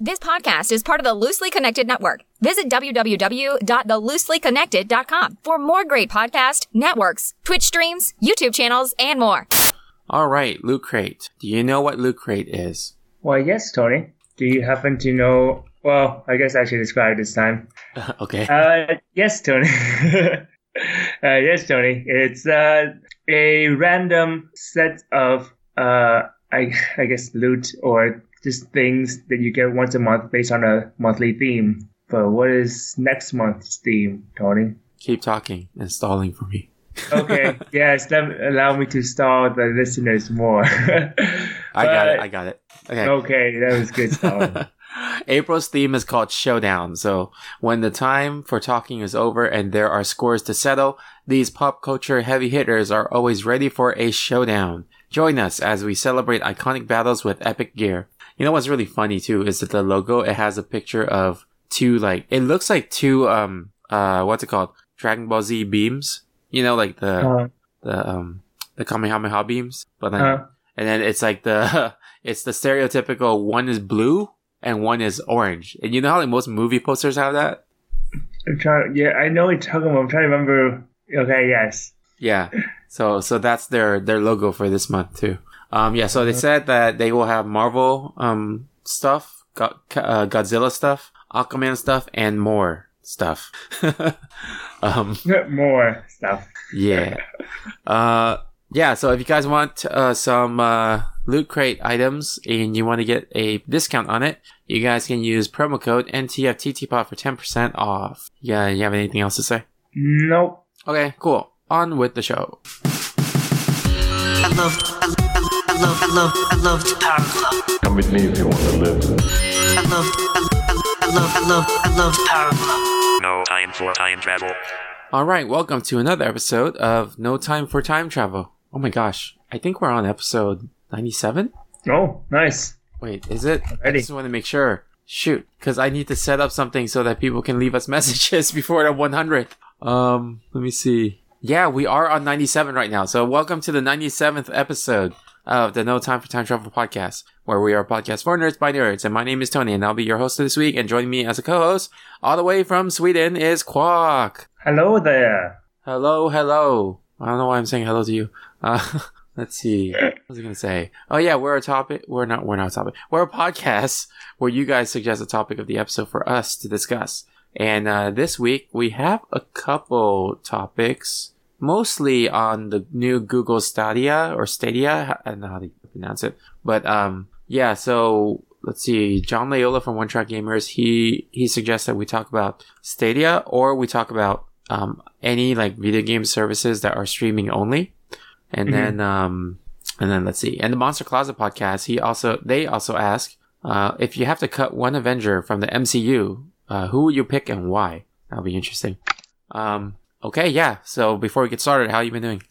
This podcast is part of the Loosely Connected Network. Visit www.thelooselyconnected.com for more great podcast networks, Twitch streams, YouTube channels, and more. All right, Loot Crate. Do you know what Loot Crate is? Why, yes, Tony. Do you happen to know? Well, I guess I should describe this time. okay. Uh, yes, Tony. uh, yes, Tony. It's uh, a random set of, uh, I, I guess, loot or just things that you get once a month based on a monthly theme. But what is next month's theme, Tony? Keep talking and stalling for me. Okay, yes, let, allow me to stall the listeners more. I got it. I got it. Okay. Okay, that was good stalling. April's theme is called Showdown. So when the time for talking is over and there are scores to settle, these pop culture heavy hitters are always ready for a showdown. Join us as we celebrate iconic battles with epic gear. You know what's really funny too is that the logo it has a picture of two like it looks like two um uh what's it called Dragon Ball Z beams. You know like the Uh, the um the Kamehameha beams, but then uh, and then it's like the it's the stereotypical one is blue and one is orange. And you know how like most movie posters have that? I'm trying. Yeah, I know what you're talking about. I'm trying to remember. Okay, yes. Yeah. So so that's their their logo for this month too. Um yeah, so they said that they will have Marvel um stuff, Go- uh, Godzilla stuff, Aquaman stuff and more stuff. um More stuff. yeah. Uh, yeah. So if you guys want uh, some uh, loot crate items and you want to get a discount on it, you guys can use promo code NTFTTPOD for ten percent off. Yeah. You have anything else to say? Nope. Okay. Cool. On with the show. I love, I, I, I love, I love, I love Power Club. Come with me if you want to live. I love, I, I, I love, I love, I love Power Club. No time for time travel. All right. Welcome to another episode of No Time for Time Travel. Oh my gosh. I think we're on episode ninety-seven. Oh, nice. Wait, is it? I just want to make sure. Shoot, because I need to set up something so that people can leave us messages before the 100th. Um, let me see. Yeah, we are on 97 right now. So welcome to the 97th episode of the No Time for Time Travel podcast, where we are a podcast for nerds by nerds. And my name is Tony, and I'll be your host this week. And joining me as a co-host, all the way from Sweden, is Quack. Hello there. Hello, hello. I don't know why I'm saying hello to you. Uh, let's see. What was I gonna say? Oh yeah, we're a topic. We're not. We're not a topic. We're a podcast where you guys suggest a topic of the episode for us to discuss. And uh, this week we have a couple topics, mostly on the new Google Stadia or Stadia. I don't know how to pronounce it, but um, yeah. So let's see. John Layola from One Track Gamers. He he suggests that we talk about Stadia or we talk about um, any like video game services that are streaming only. And then, um, and then let's see. And the Monster Closet podcast, he also, they also ask, uh, if you have to cut one Avenger from the MCU, uh, who would you pick and why? That'll be interesting. Um, okay, yeah. So before we get started, how you been doing?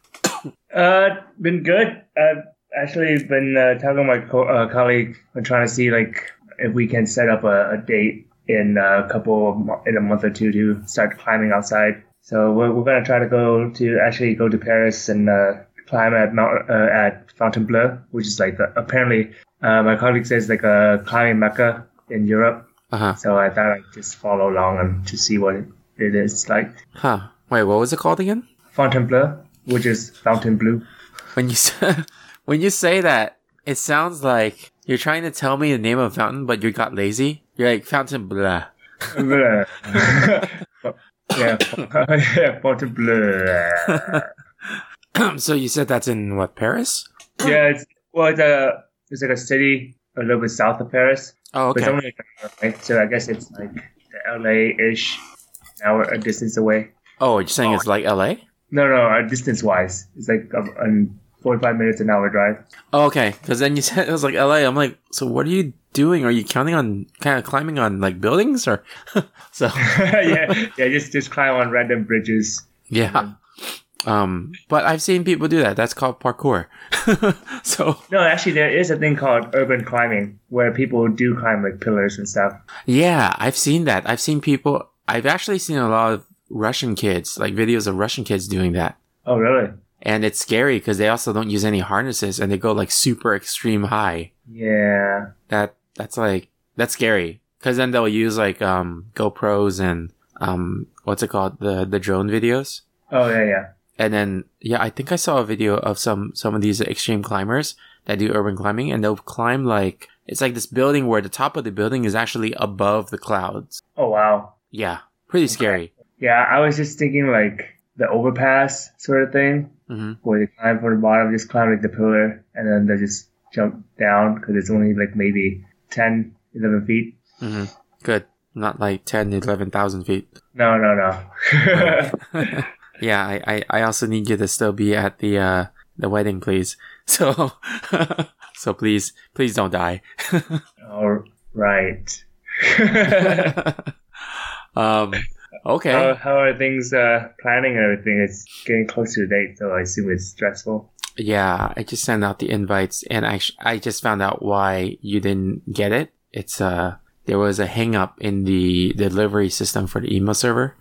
Uh, been good. I've actually been uh, talking to my co- uh, colleague. I'm trying to see like if we can set up a, a date in a couple of mo- in a month or two to start climbing outside. So we're, we're gonna try to go to actually go to Paris and uh, climb at Mount uh, at Fontainebleau, which is like the, apparently uh, my colleague says like a climbing mecca in Europe. Uh huh. So I thought I'd just follow along and to see what it is like. Huh. Wait, what was it called again? Fontainebleau, which is fountain blue. When you say, when you say that, it sounds like you're trying to tell me the name of a fountain, but you got lazy. You're like. Bleh. yeah, yeah, Fontainebleau. so you said that's in what Paris? yeah, it's well, it's a it's like a city a little bit south of Paris, Oh, but it's okay. only like, so I guess it's like the LA-ish hour a distance away. Oh, you're saying it's like L.A. No, no, uh, distance wise, it's like a, a forty-five minutes an hour drive. Oh, okay. Because then you said it was like L.A. I'm like, so what are you doing? Are you counting on kind of climbing on like buildings or? so yeah, yeah, just just climb on random bridges. yeah. Um, but I've seen people do that. That's called parkour. so No, actually, there is a thing called urban climbing where people do climb like pillars and stuff. yeah, I've seen that. I've seen people. I've actually seen a lot of Russian kids, like videos of Russian kids doing that. Oh, really? And it's scary because they also don't use any harnesses and they go like super extreme high. Yeah. That that's like that's scary because then they'll use like um GoPros and um what's it called the the drone videos. Oh yeah, yeah. And then yeah, I think I saw a video of some some of these extreme climbers that do urban climbing, and they'll climb like it's like this building where the top of the building is actually above the clouds. Oh wow. Yeah, pretty scary. Yeah, I was just thinking like the overpass sort of thing, hmm where they climb from the bottom, just climb like the pillar, and then they just jump down because it's only like maybe 10, 11 feet. hmm Good. Not like 10, 11,000 feet. No, no, no. yeah, I, I, I also need you to still be at the, uh, the wedding, please. So, so please, please don't die. All right. um, okay. how, how are things uh, planning and everything? It's getting close to the date, so I assume it's stressful. yeah, I just sent out the invites and I, I just found out why you didn't get it. It's, uh, there was a hang up in the delivery system for the email server.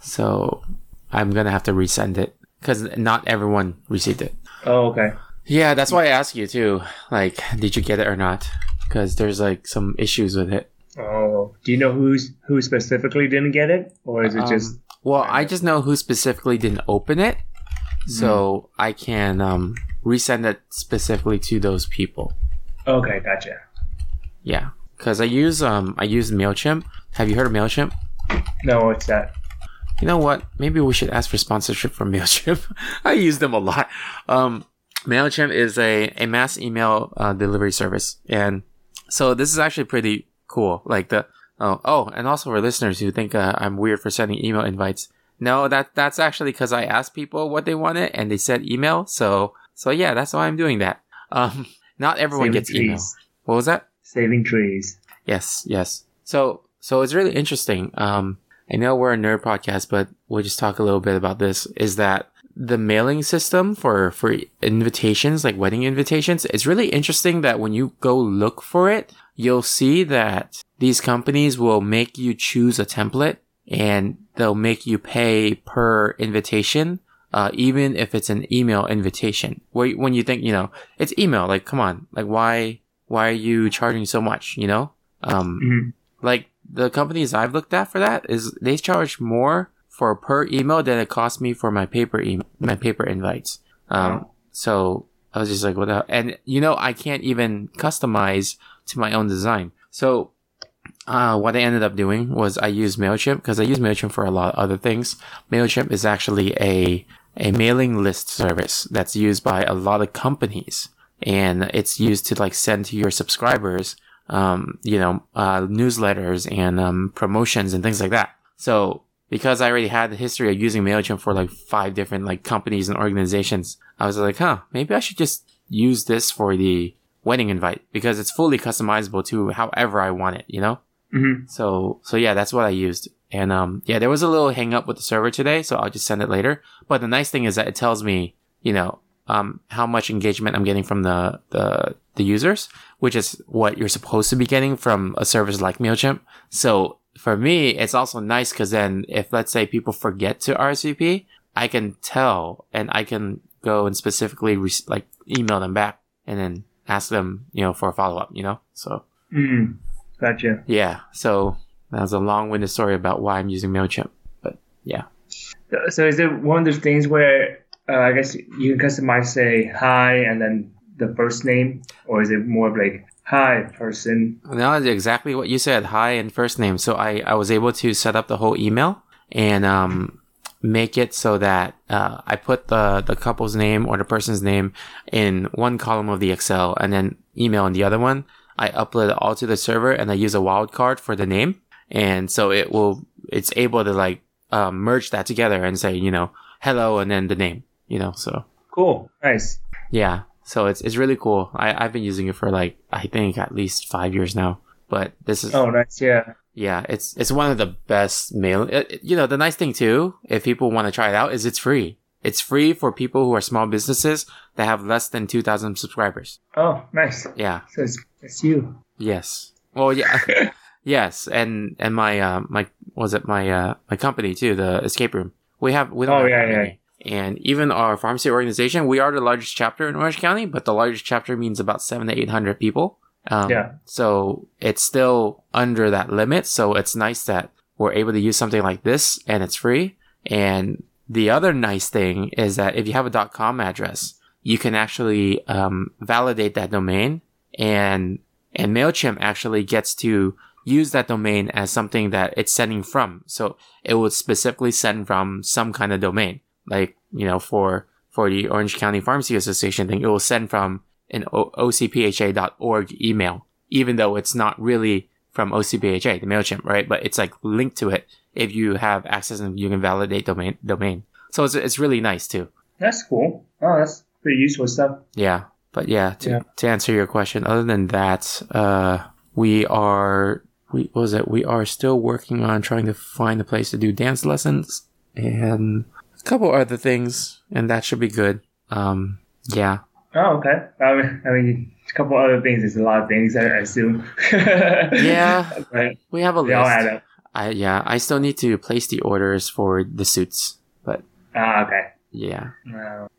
So I'm gonna have to resend it because not everyone received it. Oh, okay. Yeah, that's why I asked you too. Like, did you get it or not? Because there's like some issues with it. Oh, do you know who's who specifically didn't get it, or is it just? Um, well, I just know who specifically didn't open it, so I can um, resend it specifically to those people. Okay, gotcha. Yeah, because I use um I use Mailchimp. Have you heard of Mailchimp? No, what's that? You know what? Maybe we should ask for sponsorship from Mailchimp. I use them a lot. Um, Mailchimp is a a mass email uh, delivery service, and so this is actually pretty cool. Like the oh oh, and also for listeners who think uh, I'm weird for sending email invites. No, that that's actually because I asked people what they wanted and they said email. So so yeah, that's why I'm doing that. Um, not everyone Saving gets email. What was that? Saving trees. Yes, yes. So, so it's really interesting. Um, I know we're a nerd podcast, but we'll just talk a little bit about this. Is that the mailing system for for invitations, like wedding invitations? It's really interesting that when you go look for it, you'll see that these companies will make you choose a template, and they'll make you pay per invitation. Uh, even if it's an email invitation, where when you think, you know, it's email, like, come on, like, why, why are you charging so much? You know, um, Mhm. like the companies I've looked at for that is they charge more for per email than it cost me for my paper email, my paper invites. Um, Wow. so I was just like, what the hell? And you know, I can't even customize to my own design. So, uh, what I ended up doing was I used MailChimp because I use MailChimp for a lot of other things. MailChimp is actually a, a mailing list service that's used by a lot of companies and it's used to like send to your subscribers, um, you know, uh, newsletters and, um, promotions and things like that. So because I already had the history of using MailChimp for like five different like companies and organizations, I was like, huh, maybe I should just use this for the wedding invite because it's fully customizable to however I want it, you know? hmm So, so yeah, that's what I used. And, um, yeah, there was a little hang up with the server today, so I'll just send it later. But the nice thing is that it tells me, you know, um, how much engagement I'm getting from the, the, the users, which is what you're supposed to be getting from a service like MailChimp. So for me, it's also nice because then if let's say people forget to RSVP, I can tell and I can go and specifically re- like email them back and then ask them, you know, for a follow up, you know? So Mm. Gotcha. yeah, so that was a long winded story about why I'm using MailChimp. But yeah. So is it one of those things where uh, I guess you can customize, say hi, and then the first name, or is it more of like hi person? No, it's exactly what you said. Hi and first name. So I, I was able to set up the whole email and um, make it so that uh, I put the, the couple's name or the person's name in one column of the Excel and then email in the other one. I upload it all to the server and I use a wildcard for the name. And so it will, it's able to like um, merge that together and say, you know, hello and then the name, you know, so. Cool, nice. Yeah. So it's it's really cool. I, I've been using it for like I think at least five years now. But this is Oh, nice. Yeah. yeah, it's it's one of the best mail. It, you know, the nice thing too, if people want to try it out, is it's free. It's free for people who are small businesses that have less than two thousand subscribers. Oh, nice. Yeah. So it's, it's you. Yes. Well, yeah. yes, and and my uh my was it my uh my company too, the escape room. We have we don't Oh, have yeah, yeah. many. And even our pharmacy organization, we are the largest chapter in Orange County, but the largest chapter means about seven to eight hundred people. Um, Yeah. So it's still under that limit. So it's nice that we're able to use something like this and it's free. And the other nice thing is that if you have a .com address, you can actually um, validate that domain, and and Mailchimp actually gets to use that domain as something that it's sending from. So it will specifically send from some kind of domain, like you know for for the Orange County Pharmacy Association thing, it will send from an o- ocpha.org email, even though it's not really from OCPHA, the Mailchimp, right? But it's like linked to it if you have access and you can validate domain domain. So it's it's really nice too. That's cool. Oh, that's pretty useful stuff. Yeah. But yeah, to, Yeah. to answer your question, other than that, uh, we are, we, what was it? We are still working on trying to find a place to do dance lessons and a couple other things, and that should be good. Um, yeah. Oh, okay. I mean, I mean, a couple other things. There's a lot of things, I I assume. Yeah. But We have a they all add list. up. I, yeah, I still need to place the orders for the suits, but Ah, okay. yeah.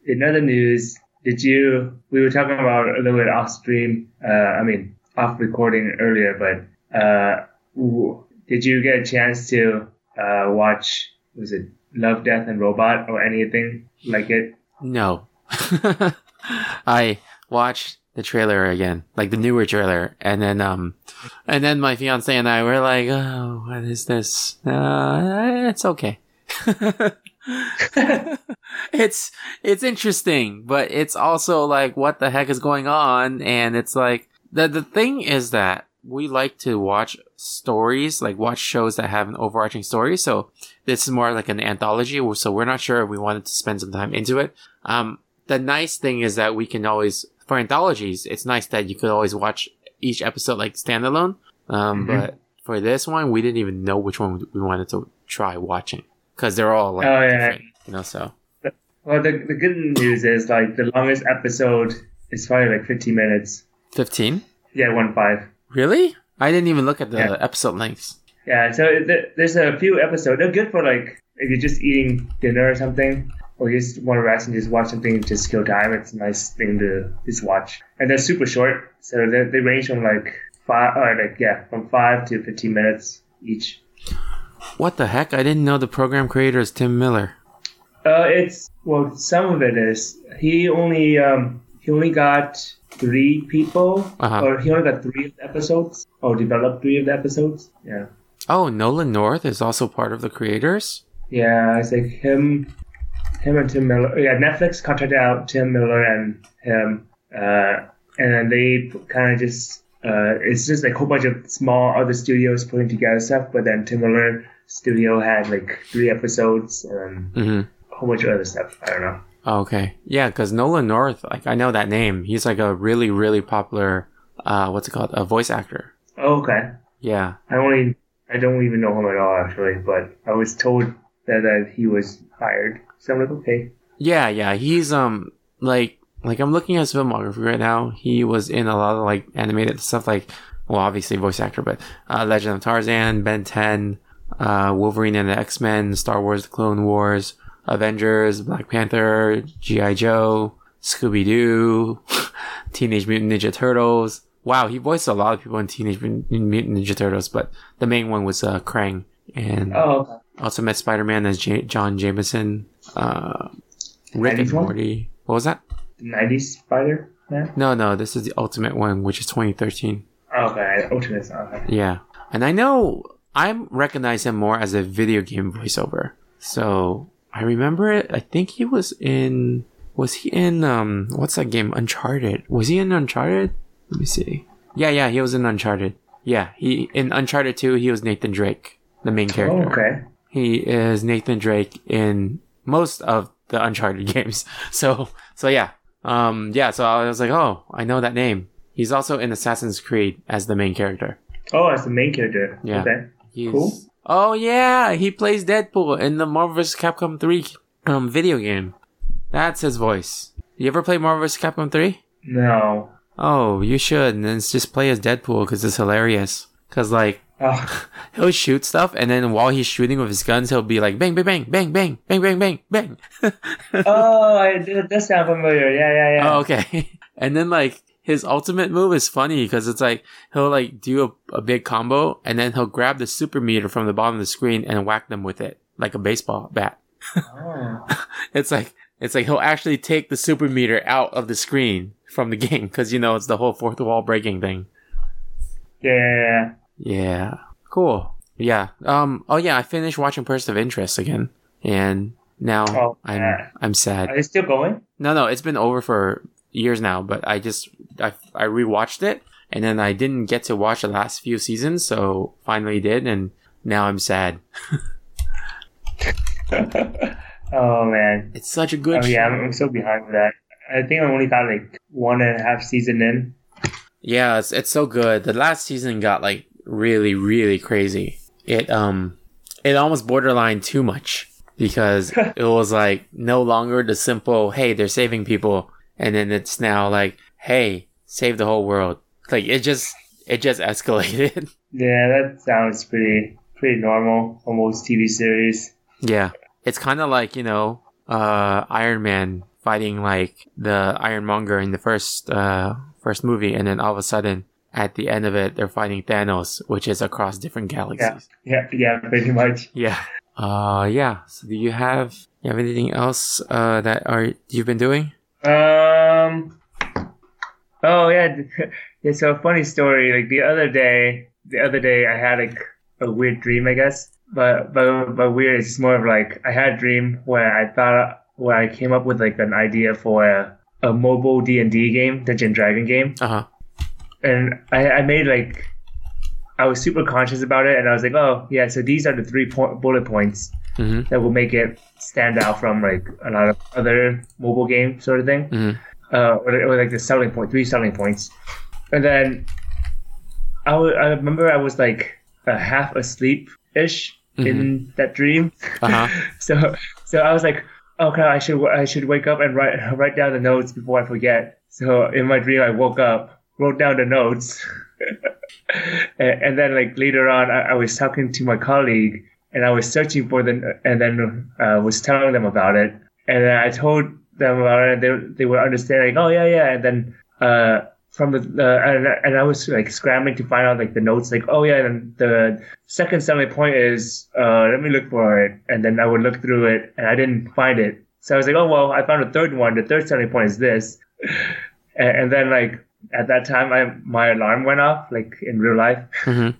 In other news, did you? We were talking about a little bit off stream. Uh, I mean, off recording earlier, but uh, w- did you get a chance to uh, watch? Was it Love, Death, and Robot or anything like it? No. I watched the trailer again, like the newer trailer, and then um, and then my fiance and I were like, "Oh, what is this? Uh, it's okay. it's it's interesting, but it's also like, what the heck is going on? And it's like the the thing is that we like to watch stories, like watch shows that have an overarching story. So this is more like an anthology. So we're not sure if we wanted to spend some time into it. Um, the nice thing is that we can always, for anthologies, it's nice that you could always watch each episode like standalone. Um, Mhm. but for this one, we didn't even know which one we wanted to try watching because they're all like Oh, yeah. different, you know. So Well, the the good news is like the longest episode is probably like 15 minutes. fifteen, Yeah, one five. Really? I didn't even look at the Yeah. episode lengths. Yeah, so th- there's a few episodes. They're good for like if you're just eating dinner or something, or you just want to rest and just watch something to just kill time. It's a nice thing to just watch. And they're super short, so they they range from like five or like yeah, from five to 15 minutes each. What the heck? I didn't know the program creator is Tim Miller. Uh, it's well, some of it is he only um he only got three people, Uh-huh. or he only got three of the episodes, or developed three of the episodes. Yeah. Oh, Nolan North is also part of the creators. Yeah, it's like him, him and Tim Miller. Yeah, Netflix contracted out Tim Miller and him, uh, and then they kind of just. Uh, it's just like a whole bunch of small other studios putting together stuff, but then Tim Miller studio had like three episodes and Mm-hmm. a whole bunch of other stuff. I don't know. Okay. Yeah, because Nolan North, like I know that name. He's like a really, really popular uh what's it called? A voice actor. Oh, okay. Yeah. I only I don't even know him at all actually, but I was told that, that he was hired. So I'm like, okay. Yeah, yeah. He's um like like I'm looking at his filmography right now. He was in a lot of like animated stuff like well obviously voice actor, but uh Legend of Tarzan, Ben ten, uh Wolverine and the X Men, Star Wars the Clone Wars, Avengers, Black Panther, G.I. Joe, Scooby Doo, Teenage Mutant Ninja Turtles. Wow, he voiced a lot of people in Teenage Mutant Ninja Turtles, but the main one was uh, Krang. And Oh, okay. Ultimate Spider-Man as J- John Jameson. Uh, Rick and 90s one? Morty. What was that? The 90s Spider Man? No, no, this is the Ultimate one, which is 2013. Okay, Ultimate. Okay. Yeah. And I know I recognize him more as a video game voiceover. So I remember it. I think he was in. Was he in um? What's that game? Uncharted. Was he in Uncharted? Let me see. Yeah, yeah, he was in Uncharted. Yeah, he in Uncharted 2. He was Nathan Drake, the main Oh, character. okay. He is Nathan Drake in most of the Uncharted games. So, so yeah, um, yeah. So I was like, oh, I know that name. He's also in Assassin's Creed as the main character. Oh, as the main character. Yeah. Okay. He's, Cool. Oh yeah, he plays Deadpool in the Marvel vs. Capcom 3 um video game. That's his voice. You ever play Marvel vs. Capcom 3? No. Oh, you should. And then just play as Deadpool because it's hilarious. Cause like Oh, he'll shoot stuff, and then while he's shooting with his guns, he'll be like bang, bang, bang, bang, bang, bang, bang, bang, bang. oh I, that does sound familiar. Yeah, yeah, yeah. Oh, okay. And then like his ultimate move is funny because it's like he'll like do a, a big combo and then he'll grab the super meter from the bottom of the screen and whack them with it like a baseball bat. Oh. It's like it's like he'll actually take the super meter out of the screen from the game because you know it's the whole fourth wall breaking thing. Yeah. Yeah, cool. Yeah. Um. Oh yeah, I finished watching Person of Interest again, and now Oh, I'm. I'm sad. Are they still going? No, no, it's been over for years now, but I just I I rewatched it and then I didn't get to watch the last few seasons, so finally did and now I'm sad. oh man. It's such a good Oh yeah. I'm, I'm so behind with that. I think I only got like one and a half season in. Yeah, it's it's so good. The last season got like really really crazy. It um it almost borderline too much because it was like no longer the simple hey, they're saving people and then it's now like hey, save the whole world. Like it just it just escalated. Yeah, that sounds pretty pretty normal for most TV series. Yeah. It's kind of like, you know, uh, Iron Man fighting like the Ironmonger in the first, uh, first movie. And then all of a sudden at the end of it, they're fighting Thanos, which is across different galaxies. Yeah, yeah, pretty much. Yeah. Uh, yeah. So do you have, you have anything else, uh, that are, you've been doing? Um. Oh yeah, yeah. So funny story. Like the other day, the other day I had like a weird dream, I guess. But but but weird. It's more of like I had a dream where I thought where I came up with like an idea for a, a mobile D and D game, Dungeon and Dragon game, Uh huh. and I, I made like I was super conscious about it, and I was like, oh yeah, so these are the three po- bullet points Mhm. that will make it stand out from like a lot of other mobile game sort of thing Mhm. uh, or, or like the selling point, three selling points. And then I I remember I was like uh, half asleep ish in that dream. Uh-huh. so so I was like, okay, I should I should wake up and write write down the notes before I forget. So in my dream, I woke up, wrote down the notes, and, and then like later on, I, I was talking to my colleague and I was searching for them, and then uh, was telling them about it. And then I told them about it, and they they were understanding. Oh yeah, yeah. And then uh, from the uh, and, and I was like scrambling to find out like the notes. Like oh yeah, and the second selling point is uh, let me look for it. And then I would look through it, and I didn't find it. So I was like, oh well, I found a third one. The third selling point is this. and, and then like at that time, I my alarm went off like in real life. Mhm.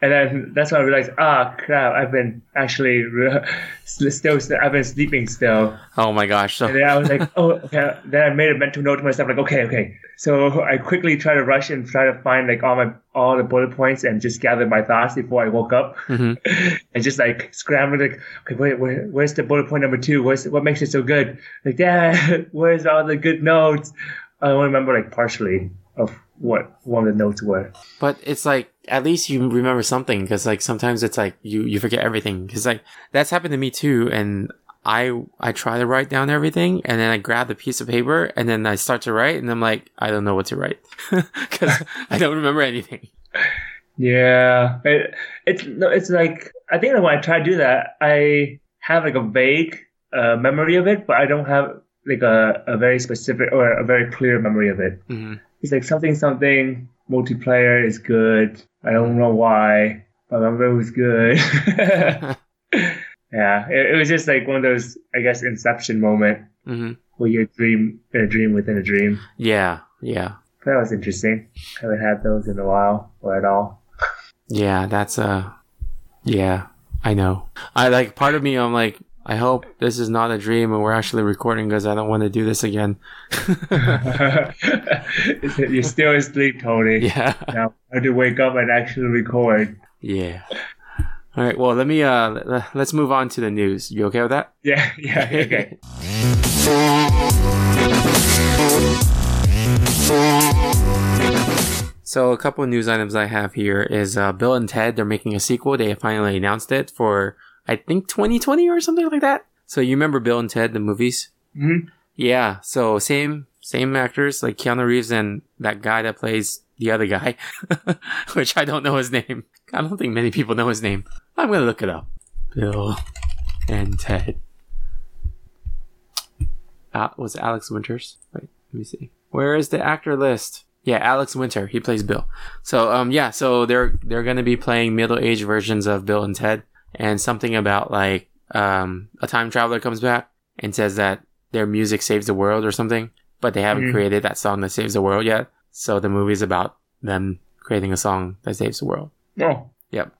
And then that's when I realized, ah, crap! I've been actually re- still, I've been sleeping still. Oh my gosh. So, And then I was like, oh, okay. Then I made a mental note to myself, like, okay, okay. So I quickly try to rush and try to find like all my all the bullet points and just gather my thoughts before I woke up. Mhm. and just like scrambled, like, okay, wait, where, where's the bullet point number two? Where's what makes it so good? Like, Dad, where's all the good notes? I only remember like partially of what one of the notes were. But it's like at least you remember something because like sometimes it's like you you forget everything because like that's happened to me too and I I try to write down everything and then I grab the piece of paper and then I start to write and I'm like I don't know what to write because I don't remember anything. Yeah, it, it's no, it's like I think that when I try to do that, I have like a vague uh, memory of it, but I don't have like a, a very specific or a very clear memory of it. Mhm. It's like something something multiplayer is good. I don't know why, but I remember it was good. yeah, it, it was just like one of those I guess inception moment hmm where you dream in a dream within a dream. Yeah, yeah, That was interesting. Haven't had those in a while or at all. yeah. That's uh, yeah. I know. I like part of me. I'm like. I hope this is not a dream and we're actually recording because I don't want to do this again. You're still asleep, Tony. yeah. Now I have to wake up and actually record. Yeah. All right. Well, let me uh let's move on to the news. You okay with that? Yeah, yeah, okay. So a couple of news items I have here is uh, Bill and Ted. They're making a sequel. They finally announced it for I think 2020 or something like that. So you remember Bill and Ted the movies? Mhm. Yeah. So same same actors like Keanu Reeves and that guy that plays the other guy, which I don't know his name. I don't think many people know his name. I'm gonna look it up. Bill and Ted. Uh, was Alex Winters? Wait, let me see. Where is the actor list? Yeah, Alex Winter. He plays Bill. So um yeah, so they're they're gonna be playing middle aged versions of Bill and Ted, and something about like um a time traveler comes back and says that their music saves the world or something, but they haven't Mhm. created that song that saves the world yet. So the movie's about them creating a song that saves the world. Oh, Yep.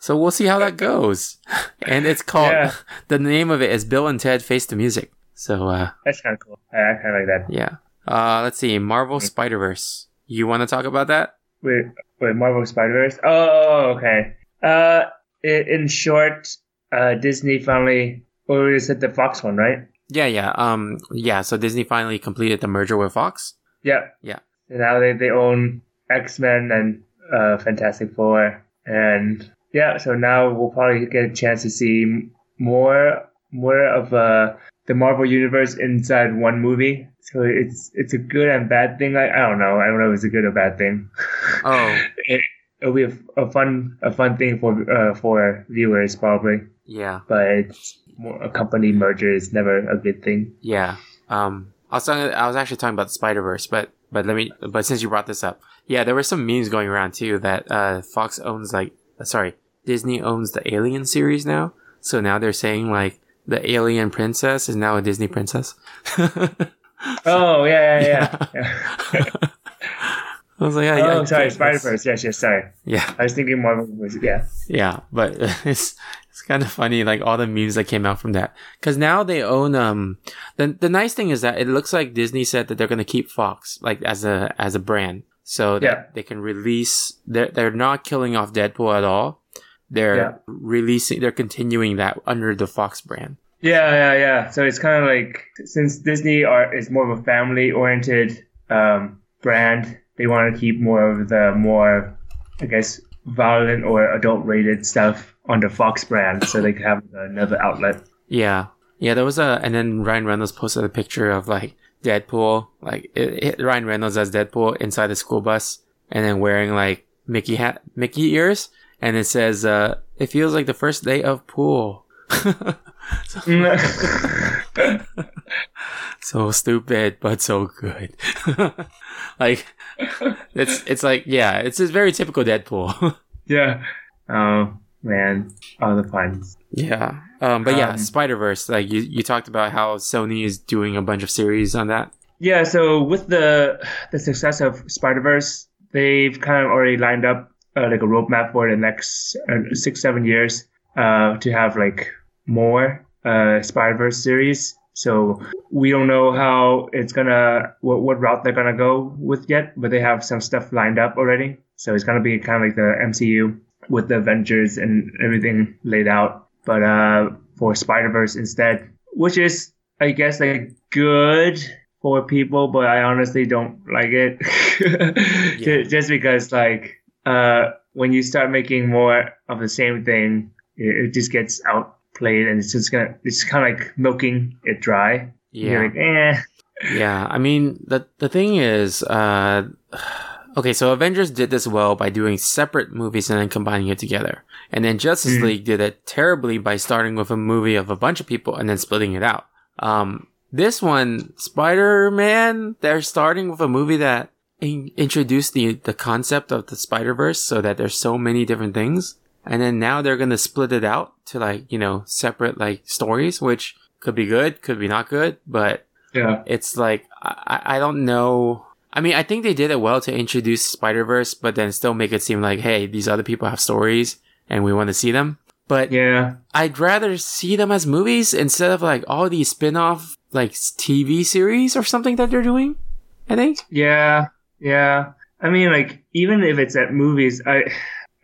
So we'll see how that goes. And it's called Yeah. the name of it is Bill and Ted Face the Music. So uh that's kind of cool. I, I kind of like that. yeah. Uh let's see. Marvel Spider Verse. You want to talk about that? Wait, wait, Marvel Spider Verse. Oh, okay. Uh, in short, uh, Disney finally, or is it the Fox one, right? Yeah, yeah. Um yeah, so Disney finally completed the merger with Fox. Yeah. Yeah. And now they, they own X Men and uh, Fantastic Four, and yeah. So now we'll probably get a chance to see more more of uh, the Marvel universe inside one movie. So it's it's a good and bad thing. I, I don't know. I don't know if it's a good or bad thing. Oh. it, it'll be a, a fun a fun thing for uh, for viewers probably, Yeah. but more, a company merger is never a good thing. Yeah. Um, I was talking, I was actually talking about the Spider Verse, but but let me. But since you brought this up, yeah, there were some memes going around too that uh, Fox owns like, uh, sorry, Disney owns the Alien series now. So now they're saying like the Alien princess is now a Disney princess. Oh yeah yeah yeah. yeah. I was like, yeah, oh sorry, Spider Verse. Yes yes sorry. Yeah, I was thinking Marvel was yeah. yeah, but it's it's kind of funny, like all the memes that came out from that. Because now they own um the the nice thing is that it looks like Disney said that they're gonna keep Fox like as a as a brand, so that Yeah. they can release. They're they're not killing off Deadpool at all. They're Yeah. releasing. They're continuing that under the Fox brand. Yeah, yeah, yeah. So it's kind of like since Disney are is more of a family oriented um, brand, they want to keep more of the more, I guess, violent or adult rated stuff on the Fox brand, so they can have another outlet. Yeah, yeah. There was a, and then Ryan Reynolds posted a picture of like Deadpool, like it, it, Ryan Reynolds as Deadpool inside the school bus, and then wearing like Mickey hat, Mickey ears, and it says, uh, "It feels like the first day of pool." so stupid, but so good. like it's it's like yeah, it's just very typical Deadpool. yeah. Oh man, all the puns. yeah. Um, but yeah, Um, Spider Verse. Like you, you talked about how Sony is doing a bunch of series on that. Yeah, so with the the success of Spider Verse, they've kind of already lined up uh, like a roadmap for the next uh, six seven years uh, to have like more uh, Spider Verse series. So we don't know how it's gonna what, what route they're gonna go with yet, but they have some stuff lined up already. So it's gonna be kind of like the MCU with the Avengers and everything laid out, but uh, for Spider Verse instead, which is I guess like good for people, but I honestly don't like it. Ju- Just because like uh, when you start making more of the same thing, it, it just gets outplayed, and it's just gonna it's kind of like milking it dry. You're like, eh. Yeah, I mean the the thing is, uh, okay, so Avengers did this well by doing separate movies and then combining it together, and then Justice Mhm. League did it terribly by starting with a movie of a bunch of people and then splitting it out. Um, this one, Spider Man, they're starting with a movie that in- introduced the the concept of the Spider Verse, so that there's so many different things, and then now they're gonna split it out to like you know separate like stories, which could be good, could be not good, but Yeah. it's like I, I don't know. I mean, I think they did it well to introduce Spider Verse, but then still make it seem like, hey, these other people have stories and we want to see them. But Yeah. I'd rather see them as movies instead of like all these spin off like TV series or something that they're doing. I think. Yeah. Yeah. I mean, like, even if it's at movies, I,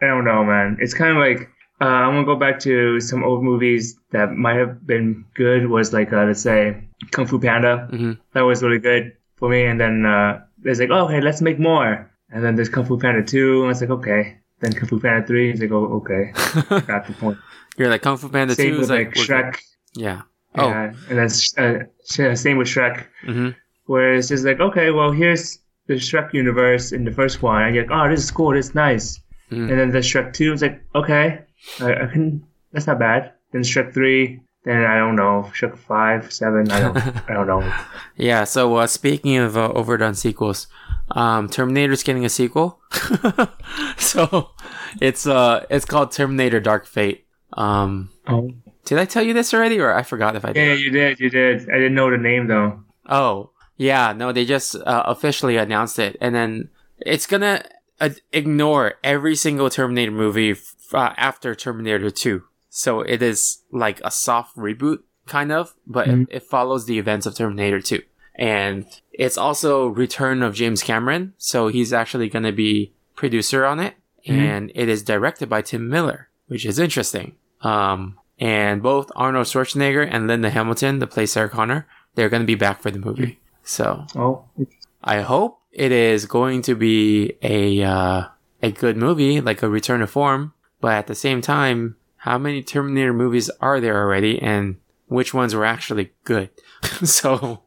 I don't know, man. It's kind of like, uh, I'm gonna go back to some old movies that might have been good. Was like, uh, let's say, Kung Fu Panda. Mhm. That was really good for me. And then uh, there's like, oh, okay, let's make more. And then there's Kung Fu Panda 2, and it's like, okay. Then Kung Fu Panda 3, it's like, oh, okay, got the point. You're like Kung Fu Panda Same 2 with like, like, Shrek. Yeah. Oh. Yeah, and then uh, same with Shrek. hmm Where it's just like, okay, well, here's the Shrek universe in the first one, and you're like, oh, this is cool, this is nice. Mhm. And then the Shrek 2 was like, okay, I, I can, that's not bad. Then Shrek 3, then I don't know. Shook five, seven. I don't. I don't know. Yeah. So uh, speaking of uh, overdone sequels, um, Terminator's getting a sequel. so it's uh it's called Terminator Dark Fate. Um, Oh. did I tell you this already, or I forgot if I did? Yeah, you did. You did. I didn't know the name though. Oh, yeah, no, they just uh, officially announced it, and then it's gonna uh, ignore every single Terminator movie f- uh, after Terminator 2. So it is like a soft reboot, kind of, but Mhm. it, it follows the events of Terminator 2. And it's also Return of James Cameron, so he's actually gonna be producer on it, Mhm. and it is directed by Tim Miller, which is interesting. Um, and both Arnold Schwarzenegger and Linda Hamilton, the play Sarah Connor, they're going to be back for the movie. So Oh. I hope it is going to be a uh, a good movie, like a return to form. But at the same time, how many Terminator movies are there already, and which ones were actually good? so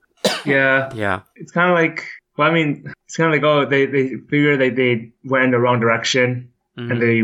Yeah. yeah, It's kind of like. Well, I mean, it's kind of like oh, they they figure that they went in the wrong direction Mhm. and they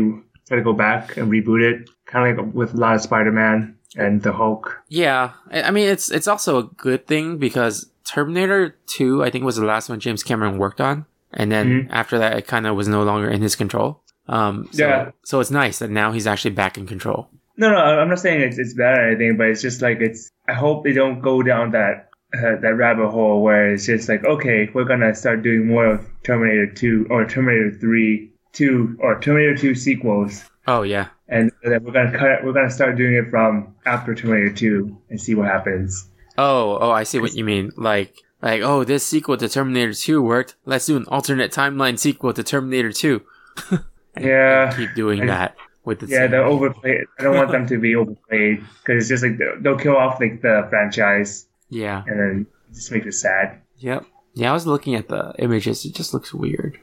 try to go back and reboot it. Kind of like with a lot of Spider-Man and the Hulk. yeah. I mean, it's it's also a good thing because Terminator Two, I think, was the last one James Cameron worked on, and then Mhm. after that, it kind of was no longer in his control. Um, so, Yeah. So it's nice that now he's actually back in control. No, no, I'm not saying it's it's bad or anything, but it's just like it's. I hope they don't go down that uh, that rabbit hole where it's just like, okay, we're gonna start doing more of Terminator Two or Terminator Three, Two or Terminator Two sequels, Oh yeah. and then we're gonna cut. We're gonna start doing it from after Terminator Two and see what happens. Oh, oh, I see what you mean. Like, like, oh, this sequel to Terminator 2 worked. Let's do an alternate timeline sequel to Terminator 2. And- Yeah. keep doing that with the Yeah, they're overplayed. I don't want them to be overplayed because it's just like they'll- they'll kill off like the franchise yeah, and then just make it sad. yep, yeah. I was looking at the images. It just looks weird.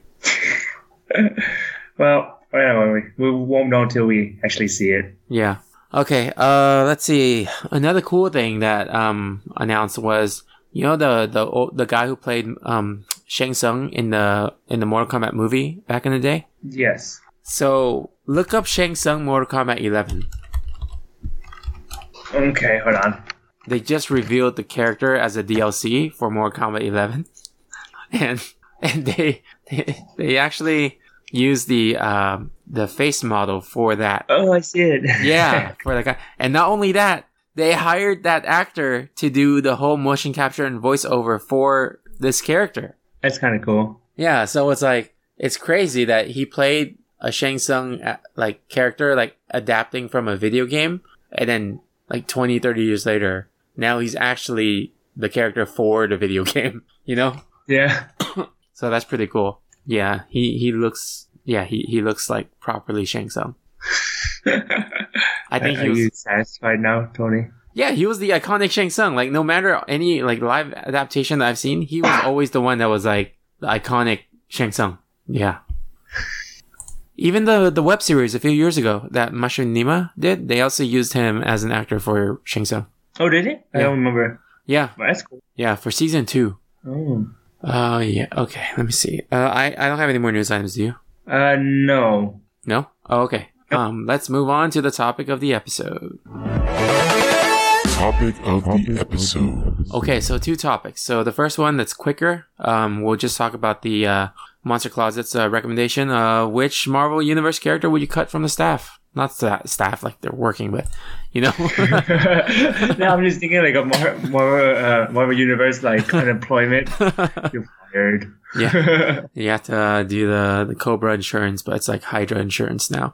Well, anyway, we won't know until we actually see it. Yeah. Okay. Uh, let's see. Another cool thing that um announced was you know the the old, the guy who played um Shang Tsung in the in the Mortal Kombat movie back in the day. Yes. So look up Shang Tsung Mortal Kombat 11. Okay, hold on. they just revealed the character as a DLC for Mortal Kombat 11, and and they they, they actually used the um, the face model for that. Oh, I see it. Yeah, for that guy. And not only that, they hired that actor to do the whole motion capture and voiceover for this character. That's kind of cool. Yeah, so it's like it's crazy that he played a Shang Tsung uh, like character like adapting from a video game and then like 20 30 years later now he's actually the character for the video game, you know? Yeah. So that's pretty cool. Yeah, he he looks yeah, he he looks like properly Shang Tsung. I think Are he was you satisfied now, Tony? Yeah, he was the iconic Shang Tsung. Like no matter any like live adaptation that I've seen, he was always the one that was like the iconic Shang Tsung. Yeah. Even the the web series a few years ago that Machinima did, they also used him as an actor for Shang Tsung. Oh, did he? I Yeah. don't remember. Yeah, But that's cool. yeah, for season two. Oh. Oh yeah, okay. Let me see. Uh, I I don't have any more news items. Do you? Uh, no. No. Oh, okay. Um, let's move on to the topic of the episode. Topic of the episode. Okay, so two topics. So the first one that's quicker. Um, we'll just talk about the uh, Monster Closet's uh, recommendation. Uh, which Marvel Universe character would you cut from the staff? Not sta- staff like they're working with, you know. no, I'm just thinking like a more more uh, Marvel universe like unemployment. You're fired. yeah, you have to uh, do the the Cobra insurance, but it's like Hydra insurance now.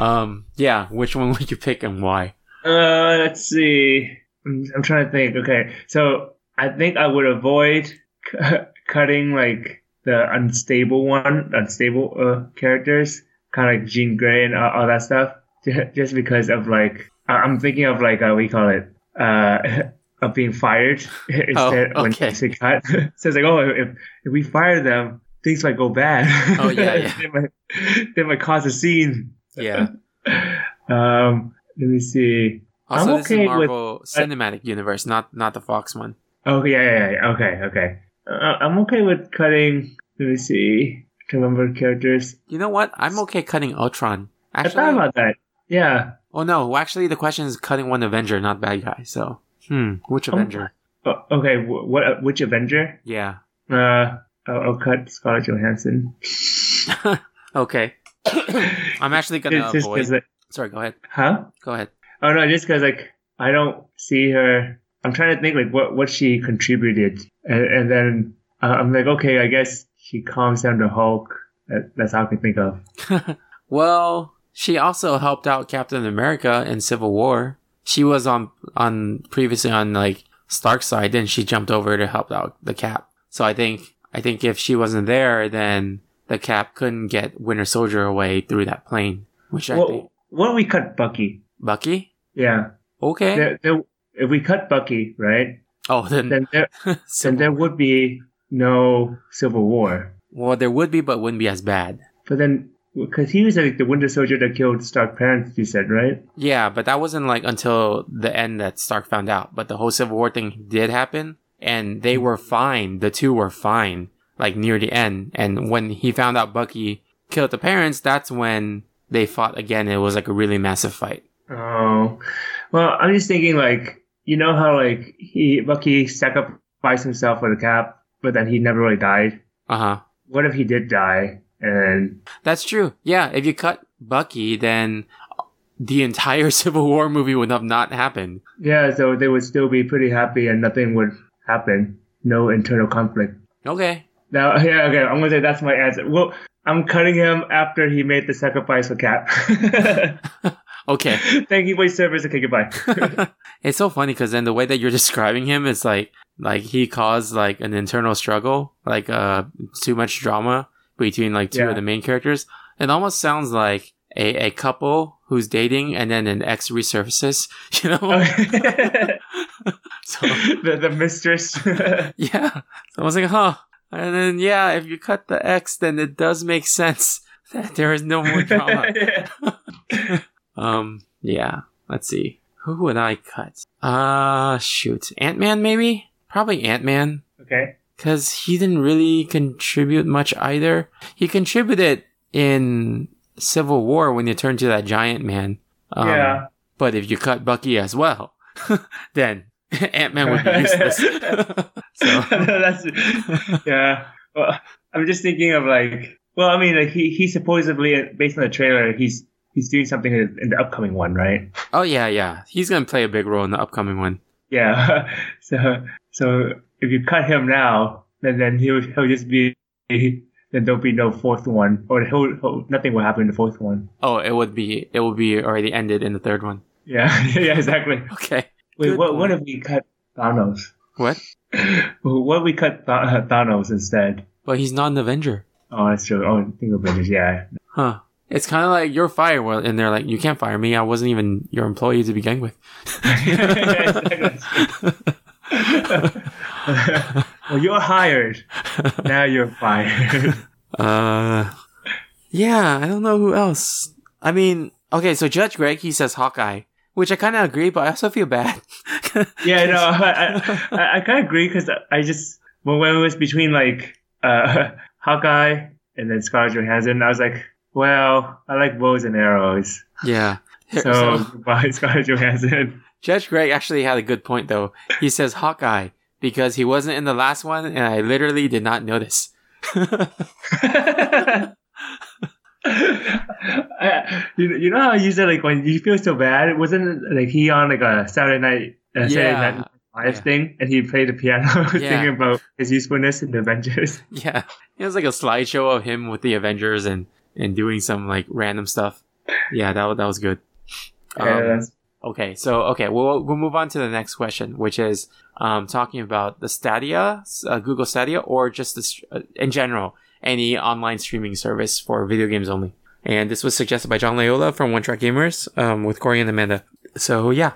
um, yeah, which one would you pick and why? Uh, let's see. I'm, I'm trying to think. Okay, so I think I would avoid c- cutting like the unstable one, unstable uh, characters, kind of like Jean Grey and all, all that stuff, just because of like I'm thinking of like uh, we call it uh of being fired instead when okay. you say cut. so it's like oh if if we fire them, things might go bad. Oh, yeah, yeah. they might they might cause a scene. Yeah. Um, let me see. Also, I'm this okay is with- Marvel Cinematic Universe, not not the Fox one. Oh yeah, yeah, yeah. Okay, okay. Uh, I'm okay with cutting. Let me see. To remember characters. You know what? I'm okay cutting Ultron. I Actually, thought about that. Yeah. Oh no, well, actually the question is cutting one Avenger, not bad guy. So, hmm, which Oh. Avenger? Oh, okay, what? uh, Which Avenger? Yeah. Uh, I'll, I'll cut Scarlett Johansson. okay. I'm actually gonna It's just 'cause, avoid. like, Sorry, go ahead. huh? Go ahead. Oh no, just because like I don't see her. I'm trying to think like what what she contributed, and, and then uh, I'm like, okay, I guess she calms down the Hulk. That, that's all I can think of. Well, she also helped out Captain America in Civil War. She was on on previously on like Stark's side, then she jumped over to help out the Cap. So I think I think if she wasn't there, then the Cap couldn't get Winter Soldier away through that plane. Which I think Well, what if we cut Bucky? Bucky. Yeah, Okay. there, there, if we cut Bucky, right? oh, then, Then there, then there would be no Civil War. well, there would be, but wouldn't be as bad. But then, because he was like the Winter Soldier that killed Stark parents, you said, right? Yeah, but that wasn't like until the end that Stark found out. But the whole Civil War thing did happen, and they were fine. The two were fine, like near the end. And when he found out Bucky killed the parents, that's when they fought again. It was like a really massive fight. Oh, well, I'm just thinking like, you know how like he Bucky sacrificed himself for the Cap, but then he never really died. Uh huh. What if he did die? And That's true. Yeah, if you cut Bucky, then the entire Civil War movie would have not happened. yeah, so they would still be pretty happy and nothing would happen. No internal conflict. Okay. Now, yeah, okay, I'm gonna say that's my answer. Well, I'm cutting him after he made the sacrifice for Cap. Okay. Thank you for your service. Okay, goodbye. it's so funny because then the way that you're describing him is like like he caused like an internal struggle, like uh too much drama between like two Yeah. of the main characters. It almost sounds like a, a couple who's dating and then an ex resurfaces, you know? so the, the mistress. yeah. So I was like, huh. And then yeah, if you cut the X, then it does make sense that there is no more drama. Um, yeah. Let's see. Who would I cut? Uh, shoot. Ant Man, maybe? Probably Ant Man. okay. Because he didn't really contribute much either. He contributed in Civil War when you turned to that giant man. Um, yeah. But if you cut Bucky as well, then Ant Man would be useless. so, That's yeah. Well, I'm just thinking of like, well, I mean, like he he supposedly based on the trailer, he's he's doing something in in the upcoming one, right? oh yeah, yeah. He's gonna play a big role in the upcoming one. Yeah. So so if you cut him now, then then he'll he'll just be then there'll be no fourth one, or he'll, he'll nothing will happen in the fourth one. Oh, it would be, it would be already ended in the third one. Yeah. yeah. Exactly. Okay. Wait. Good What what if we cut Thanos? What? What if we cut Th- Thanos instead? But he's not an Avenger. Oh, that's true. Oh, think of it. Yeah. Huh. It's kind of like you're fired, and they're like, you can't fire me. I wasn't even your employee to begin with. Yeah, exactly. well, you're hired. Now you're fired. Uh, yeah, I don't know who else. I mean, okay, so Judge Greg, he says Hawkeye, which I kind of agree, but I also feel bad. yeah, no, I I, I kind of agree because I just when, when it was between like uh Hawkeye and then Scarlett Johansson, I was like, well, I like bows and arrows, yeah. so, So, goodbye Scarlett Johansson. Judge Greg actually had a good point, though. He says Hawkeye because he wasn't in the last one, and I literally did not notice. I, you, you know how you said like when you feel so bad, wasn't like he on like a Saturday night uh, Saturday Yeah. night live Yeah. thing, and he played the piano, Yeah. thinking about his usefulness in the Avengers. Yeah, it was like a slideshow of him with the Avengers and and doing some like random stuff. Yeah, that that was good. Yeah, Um, that's- Okay, so okay, we'll we'll move on to the next question, which is um, talking about the Stadia, uh, Google Stadia, or just the, uh, in general any online streaming service for video games only. And this was suggested by John Layola from One Track Gamers um, with Corey and Amanda. So yeah,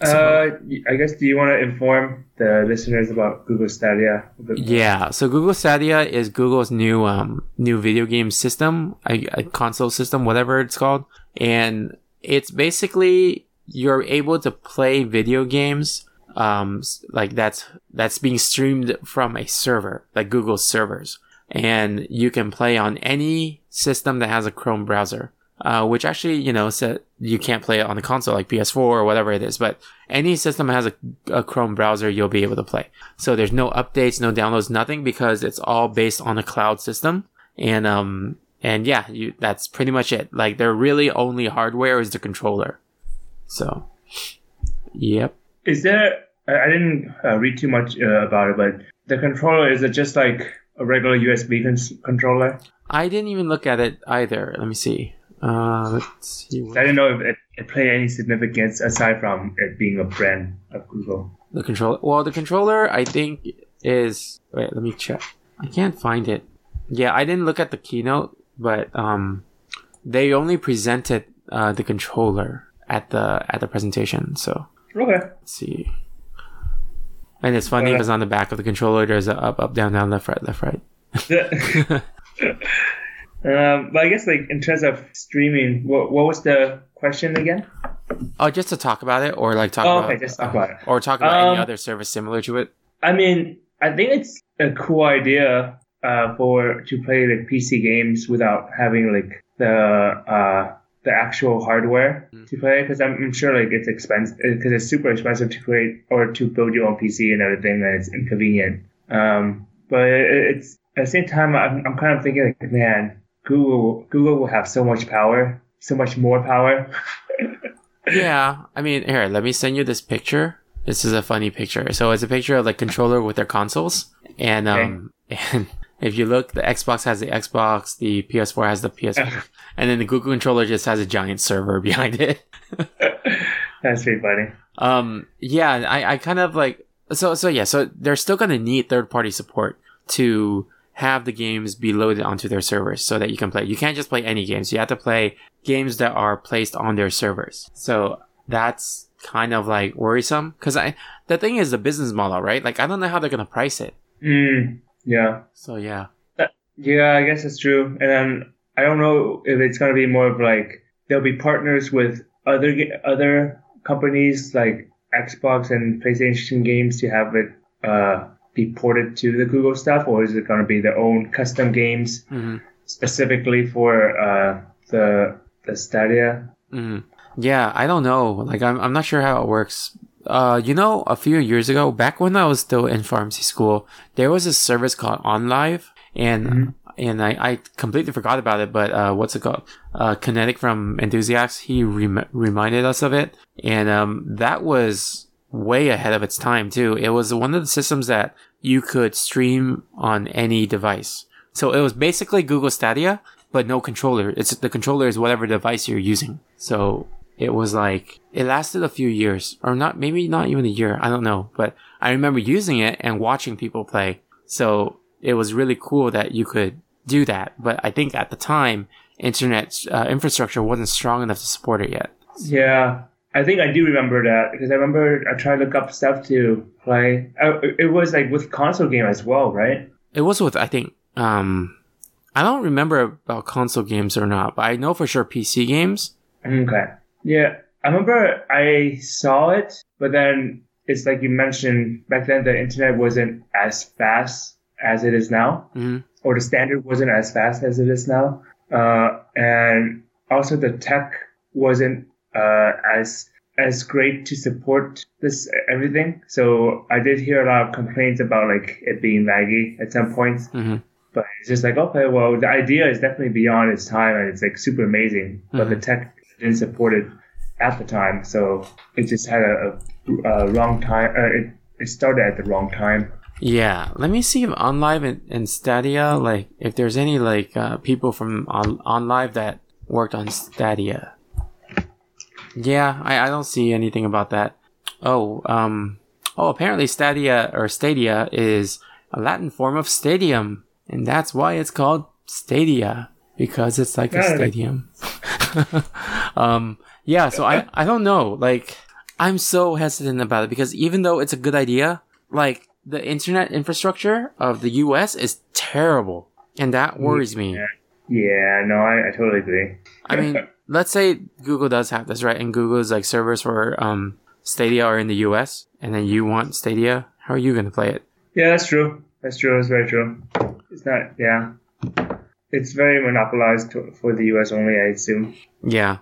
Uh, I guess do you want to inform the listeners about Google Stadia? a bit more? yeah. So Google Stadia is Google's new um, new video game system, a, a console system, whatever it's called, and it's basically you're able to play video games um like that's that's being streamed from a server like Google's servers and you can play on any system that has a Chrome browser uh, which actually you know so you can't play it on the console like PS4 or whatever it is. But any system that has a, a Chrome browser, you'll be able to play. So there's no updates, no downloads, nothing because it's all based on a cloud system. And um and yeah, you that's pretty much it. Like their really only hardware is the controller. So, yep. Is there? I didn't uh, read too much uh, about it, but the controller is it just like a regular USB cons- controller? I didn't even look at it either. Let me see. Uh, let's see. I didn't know if it, it played any significance aside from it being a brand of Google. The controller. Well, the controller, I think, is. Wait, let me check. I can't find it. Yeah, I didn't look at the keynote, but um, they only presented uh, the controller at the at the presentation. So Okay. let's see. And it's funny Uh, because on the back of the controller, there's a up, up, down, down, left, right, left, right. um, but I guess like in terms of streaming, what what was the question again? Oh, just to talk about it, or like talk Oh, about, okay, just talk about it. or talk about any Um, other service similar to it. I mean, I think it's a cool idea uh, for to play like PC games without having like the uh, the actual hardware to play because I'm, I'm sure like it's expensive because it's super expensive to create or to build your own PC and everything and it's inconvenient. Um, but it, it's at the same time I'm, I'm kind of thinking like man Google Google will have so much power so much more power. Yeah, I mean, here, let me send you this picture. This is a funny picture. So it's a picture of the controller with their consoles, and um, and if you look, the Xbox has the Xbox, the PS4 has the PS4, and then the Google controller just has a giant server behind it. That's pretty funny. Um, yeah, I, I kind of like so so yeah, so they're still gonna need third party support to have the games be loaded onto their servers so that you can play. You can't just play any games. You have to play games that are placed on their servers. So that's kind of like worrisome because I the thing is the business model, right? Like I don't know how they're gonna price it. Mm, yeah. So yeah. Yeah, I guess it's true. And then I don't know if it's gonna be more of like there'll be partners with other other companies like Xbox and PlayStation games to have it uh, be ported to the Google stuff, or is it gonna be their own custom games hmm specifically for uh, the the Stadia? hmm Yeah, I don't know. Like, I'm, I'm not sure how it works. Uh, you know, a few years ago, back when I was still in pharmacy school, there was a service called OnLive, and and I, I completely forgot about it. But uh, what's it called? Uh, Kinetic from Enthusiasts, he rem- reminded us of it, and um, that was way ahead of its time too. It was one of the systems that you could stream on any device. So it was basically Google Stadia, but no controller. It's the controller is whatever device you're using. So it was like it lasted a few years, or not, maybe not even a year. I don't know, but I remember using it and watching people play. So it was really cool that you could do that. But I think at the time, internet uh, infrastructure wasn't strong enough to support it yet. Yeah, I think I do remember that because I remember I tried to look up stuff to play. Uh, it was like with console game as well, right? It was with I think um I don't remember about console games or not, but I know for sure PC games. Okay. Yeah, I remember I saw it, but then it's like you mentioned back then the internet wasn't as fast as it is now, Mhm. or the standard wasn't as fast as it is now, uh, and also the tech wasn't uh, as as great to support this everything. So I did hear a lot of complaints about like it being laggy at some points. hmm But it's just like, okay, well, the idea is definitely beyond its time and it's like super amazing, but the tech didn't support it at the time. So it just had a, a, a wrong time. Uh, it, it started at the wrong time. Yeah, let me see if OnLive and, and Stadia, like, if there's any, like, uh, people from on, OnLive that worked on Stadia. Yeah, I, I don't see anything about that. Oh, um, oh, apparently Stadia, or Stadia, is a Latin form of stadium, and that's why it's called Stadia, because it's like a stadium. um, yeah, so I, I don't know, like, I'm so hesitant about it, because even though it's a good idea, like, the internet infrastructure of the US is terrible. And that worries me. Yeah. Yeah, no, I, I totally agree. I mean, let's say Google does have this, right? And Google's like servers for um, Stadia are in the US, and then you want Stadia. How are you going to play it? Yeah, that's true. That's true. That's very true. It's not, yeah. It's very monopolized to, for the US only, I assume. Yeah.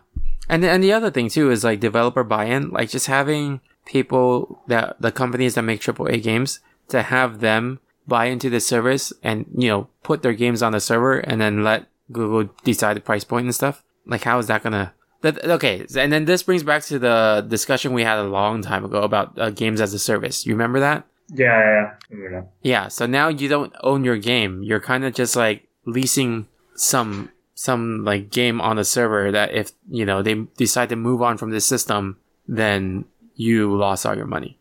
And and the other thing too is like developer buy-in, like just having people that the companies that make AAA games to have them buy into the service and you know put their games on the server and then let Google decide the price point and stuff. Like how is that gonna? That, okay, and then this brings back to the discussion we had a long time ago about uh, games as a service. You remember that? Yeah, yeah, yeah. Yeah. So now you don't own your game. You're kind of just like leasing some some like game on the server that if you know they decide to move on from this system, then you lost all your money.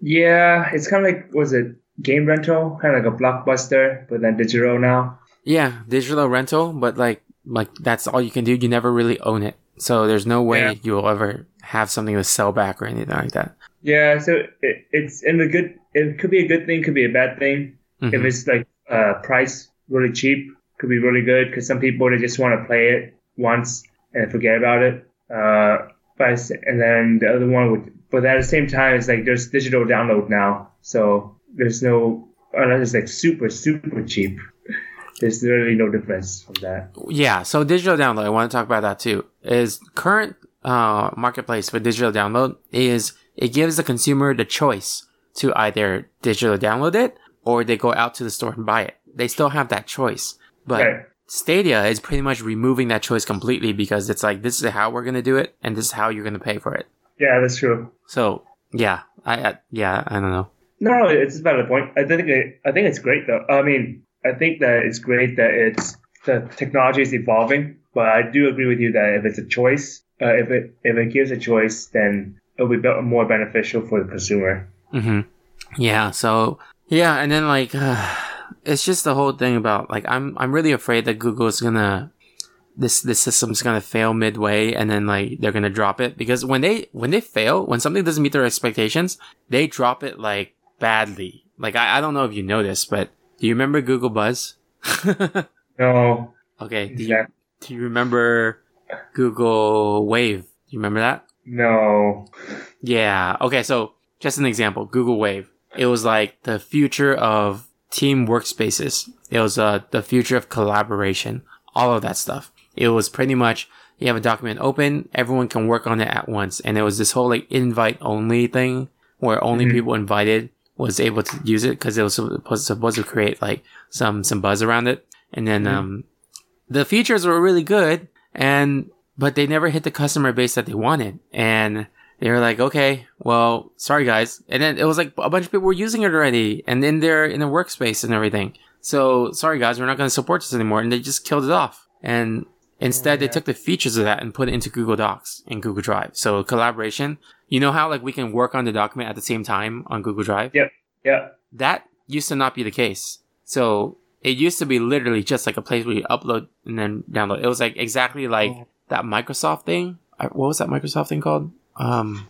Yeah, it's kind of like was it game rental, kind of like a blockbuster, but then digital now. Yeah, digital rental, but like like that's all you can do. You never really own it, so there's no way Yeah. you'll ever have something to sell back or anything like that. Yeah, so it, it's in the good. It could be a good thing, could be a bad thing. If Mhm. it's like uh, price really cheap, could be really good because some people they just want to play it once and forget about it. Uh, but and then the other one would, but at the same time, it's like there's digital download now, so there's no unless it's like super super cheap. There's really no difference from that. Yeah, so digital download, I want to talk about that too. Is current uh, marketplace for digital download is it gives the consumer the choice to either digital download it or they go out to the store and buy it. They still have that choice, but Right. Stadia is pretty much removing that choice completely because it's like this is how we're gonna do it and this is how you're gonna pay for it. Yeah, that's true. So yeah, I, I yeah I don't know. No, it's a valid point. I think it, I think it's great though. I mean, I think that it's great that it's the technology is evolving, but I do agree with you that if it's a choice, uh, if it if it gives a choice, then it'll be more beneficial for the consumer. hmm Yeah. So yeah, and then like it's just the whole thing about like I'm I'm really afraid that Google is gonna this this system's gonna fail midway and then like they're gonna drop it because when they when they fail when something doesn't meet their expectations they drop it like badly. Like I, I don't know if you know this, but do you remember Google Buzz? No, okay. Do you, do you remember Google Wave? Do you remember that? no. Yeah. Okay. So just an example, Google Wave. It was like the future of team workspaces. It was uh, the future of collaboration. All of that stuff. It was pretty much you have a document open, everyone can work on it at once, and it was this whole like invite only thing where only people invited was able to use it because it was supposed, supposed to create like some some buzz around it. And then um, the features were really good, and but they never hit the customer base that they wanted, and they were like, okay, well, sorry guys. And then it was like a bunch of people were using it already, and in their in their workspace and everything. So sorry guys, we're not going to support this anymore, and they just killed it off. And instead, they took the features of that and put it into Google Docs and Google Drive. So collaboration. You know how like we can work on the document at the same time on Google Drive? Yep. Yeah. that used to not be the case. So it used to be literally just like a place where you upload and then download. It was like exactly like oh. that Microsoft thing. What was that Microsoft thing called? Um,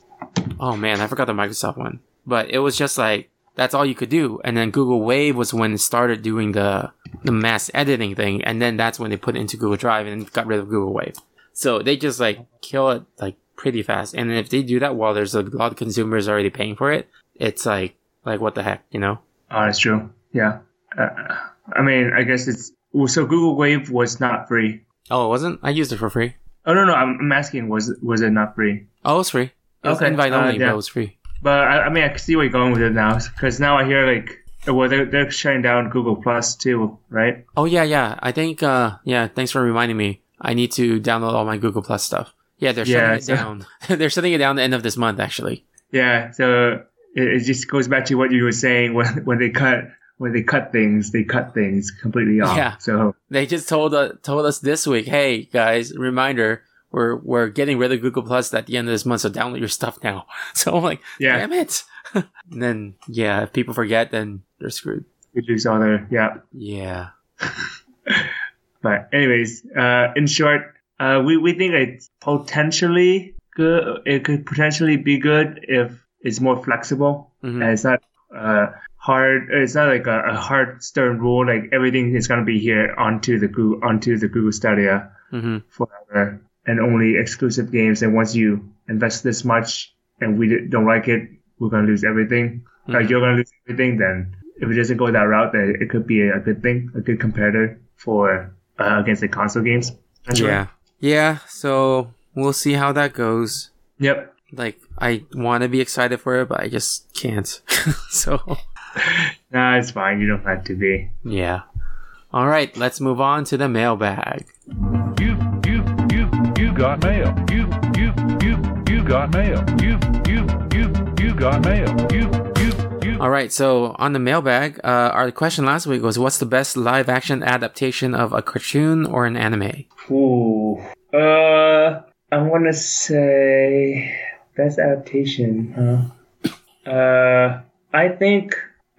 oh man, I forgot the Microsoft one. But it was just like that's all you could do. And then Google Wave was when it started doing the the mass editing thing, and then that's when they put it into Google Drive and got rid of Google Wave. So they just like kill it like pretty fast. And if they do that while there's a lot of consumers already paying for it, it's like like what the heck, you know? Oh, that's true. Yeah. Uh, I mean, I guess it's so Google Wave was not free. Oh, it wasn't? I used it for free. Oh no, no, I'm, I'm asking was was it not free? Oh, it was free. It was Okay, invite uh, only, but yeah. it was free. But I, I mean, I can see where you're going with it now, because now I hear like, well, they're, they're shutting down Google Plus too, right? Oh yeah, yeah. I think uh yeah, thanks for reminding me. I need to download all my Google Plus stuff. Yeah, they're shutting Yeah, it so- down. they're shutting it down the end of this month actually. Yeah. So it, it just goes back to what you were saying when when they cut when they cut things, they cut things completely off. Yeah. So They just told uh, told us this week, "Hey guys, reminder, we're we're getting rid of Google Plus at the end of this month, so download your stuff now." So I'm like, Yeah. "Damn it." and then yeah, if people forget then they're screwed. we lose all their yeah. Yeah. But anyways, uh, in short, uh, we, we think it's potentially good. It could potentially be good if it's more flexible Mhm. and it's not uh, hard. It's not like a, a hard stern rule. Like everything is gonna be here onto the Google onto the Google Stadia Mhm. forever, and only exclusive games. And once you invest this much and we don't like it, we're gonna lose everything. Like you're gonna lose everything. Then if it doesn't go that route, then it could be a good thing, a good competitor for uh, against the console games. essentially. Yeah. Yeah. So we'll see how that goes. Yep. Like, I want to be excited for it, but I just can't. so, Nah, it's fine. You don't have to be. yeah. All right, let's move on to the mailbag. You, you, you, you got mail. You, you, you, you got mail. You, you, you, you got mail. You, you, you. All right, so on the mailbag, uh, our question last week was what's the best live action adaptation of a cartoon or an anime? Ooh. Uh, I want to say best adaptation. Huh? Uh, I think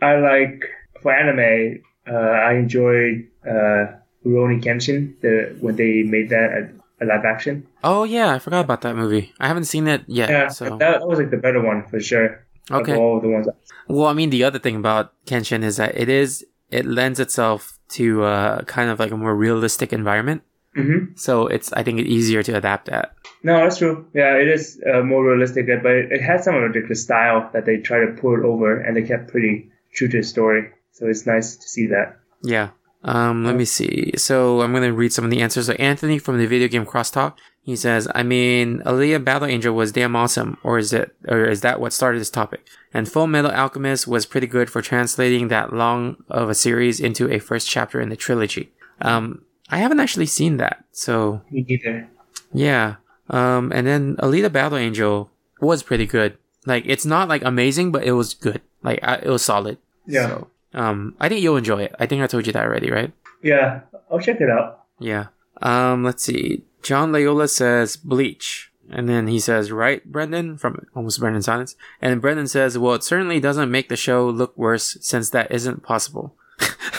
I like for anime. Uh, I enjoyed uh Rurouni Kenshin. The when they made that a, a live action. Oh, yeah, I forgot about that movie. I haven't seen it yet. Yeah, so. that was like the better one for sure. Okay. Of all the ones. Well, I mean, the other thing about Kenshin is that it is, it lends itself to uh, kind of like a more realistic environment. Mm-hmm. So it's, I think, it's easier to adapt that. No, that's true. Yeah, it is uh, more realistic, but it, it has some of the, the style that they try to pull over, and they kept pretty true to the story. So it's nice to see that. Yeah. Um, let me see. So I'm going to read some of the answers. So Anthony from the video game Crosstalk, he says, I mean, Alita Battle Angel was damn awesome, or is it, or is that what started this topic? And Full Metal Alchemist was pretty good for translating that long of a series into a first chapter in the trilogy. Um, I haven't actually seen that, so Me neither. yeah. Um, and then Alita Battle Angel was pretty good. Like, it's not like amazing, but it was good. Like, I, it was solid. Yeah. So, um, I think you'll enjoy it. I think I told you that already, right? Yeah, I'll check it out. Yeah. Um, let's see. John Layola says Bleach. And then he says, right, Brendan? From almost Brendan Silence. And then Brendan says, well, it certainly doesn't make the show look worse since that isn't possible.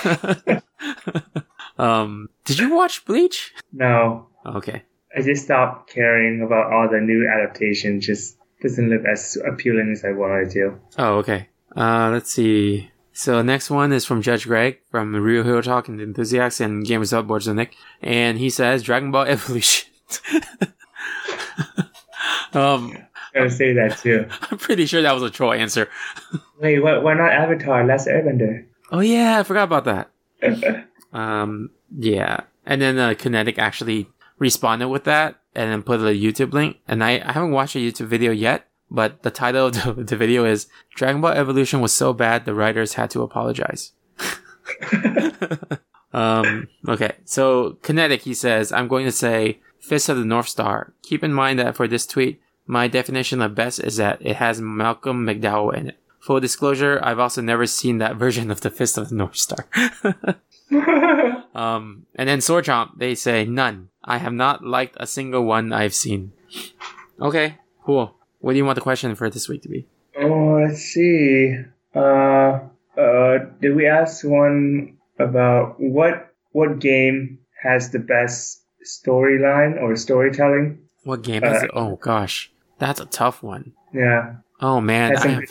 um, did you watch Bleach? No, Okay. I just stopped caring about all the new adaptations. Just doesn't look as appealing as I wanted to. Oh, okay. Uh, let's see. So next one is from Judge Greg from Real Hero Talk and Enthusiasts and Gamers Up Boards Nick, and he says Dragon Ball Evolution. um, I gotta say that too. I'm pretty sure that was a troll answer. Wait, why, why not Avatar? Last Airbender. Oh yeah, I forgot about that. Um, yeah, and then uh, Kinetic actually responded with that and then put a YouTube link. And I, I haven't watched a YouTube video yet, but the title of the, the video is Dragon Ball Evolution was so bad the writers had to apologize. um, okay, so Kinetic, he says, I'm going to say Fist of the North Star. Keep in mind that for this tweet, my definition of best is that it has Malcolm McDowell in it. Full disclosure, I've also never seen that version of the Fist of the North Star. um, and then Sword Chomp, they say none. I have not liked a single one I've seen. Okay, cool. What do you want the question for this week to be? Oh, let's see. Uh, uh, did we ask one about what what game has the best storyline or storytelling? What game is Uh, it? Oh gosh, that's a tough one. Yeah, Oh man, I have,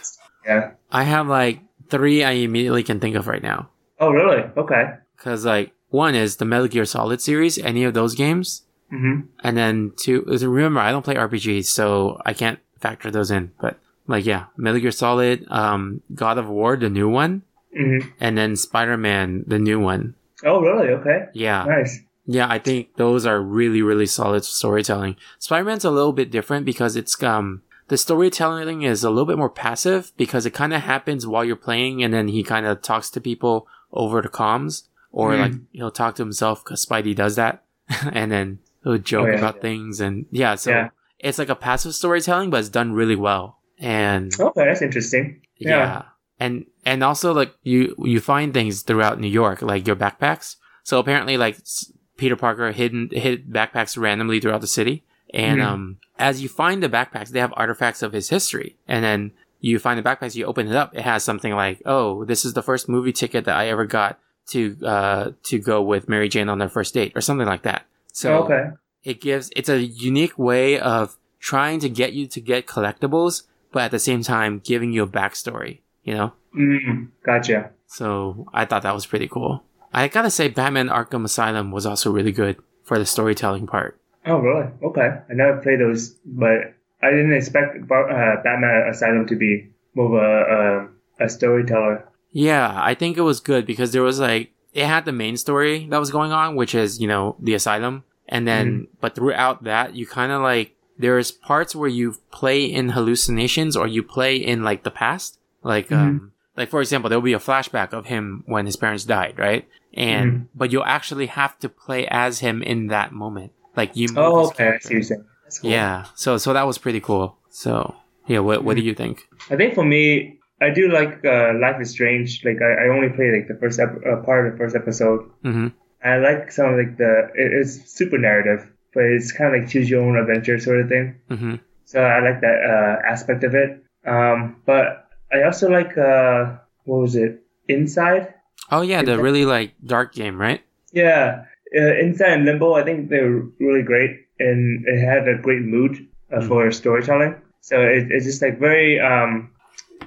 yeah. I have like three I immediately can think of right now. Oh, really? Okay. Cause like one is the Metal Gear Solid series, any of those games, Mm-hmm. and then two. is- Remember, I don't play RPGs, so I can't factor those in. But like, yeah, Metal Gear Solid, um, God of War, the new one, Mm-hmm. and then Spider Man, the new one. Oh, really? Okay. Yeah, Nice. yeah, I think those are really, really solid storytelling. Spider Man's a little bit different because it's um the storytelling is a little bit more passive because it kind of happens while you're playing, and then he kind of talks to people over the comms, or Mm. like he'll talk to himself because Spidey does that, and then he'll joke Oh, yeah. about things, and yeah, so Yeah. It's like a passive storytelling, but it's done really well, and Okay, that's interesting. yeah. Yeah. And and also like you you find things throughout New York, like your backpacks. So apparently like Peter Parker hidden hid backpacks randomly throughout the city. And Mhm. um as you find the backpacks, they have artifacts of his history. And then you find the backpacks, you open it up, it has something like, "Oh, this is the first movie ticket that I ever got to uh to go with Mary Jane on their first date," or something like that. So okay. It gives it's a unique way of trying to get you to get collectibles, but at the same time giving you a backstory. You know, Mm, gotcha. so I thought that was pretty cool. I gotta say, Batman Arkham Asylum was also really good for the storytelling part. Oh, really? Okay. I never played those, but I didn't expect uh, Batman Asylum to be more of a, a, a storyteller. Yeah, I think it was good because there was like it had the main story that was going on, which is you know the asylum, and then but throughout that you kind of like there's parts where you play in hallucinations or you play in like the past. Like, Mm-hmm. um, like for example, there'll be a flashback of him when his parents died, right? And, Mm-hmm. but you'll actually have to play as him in that moment. Like you move Oh, okay. I see what you're saying. That's cool. Yeah. So, so that was pretty cool. So, yeah, what, what do you think? I think for me, I do like uh, Life is Strange. Like I, I only played like the first ep- uh, part of the first episode. hmm I like some of like the it, it's super narrative, but it's kind of like choose your own adventure sort of thing. hmm So I like that uh, aspect of it. Um, but I also like uh, what was it? Inside. Oh yeah, the really like dark game, right? Yeah, uh, Inside and Limbo. I think they're really great, and it had a great mood uh, for storytelling. So it, it's just like very um,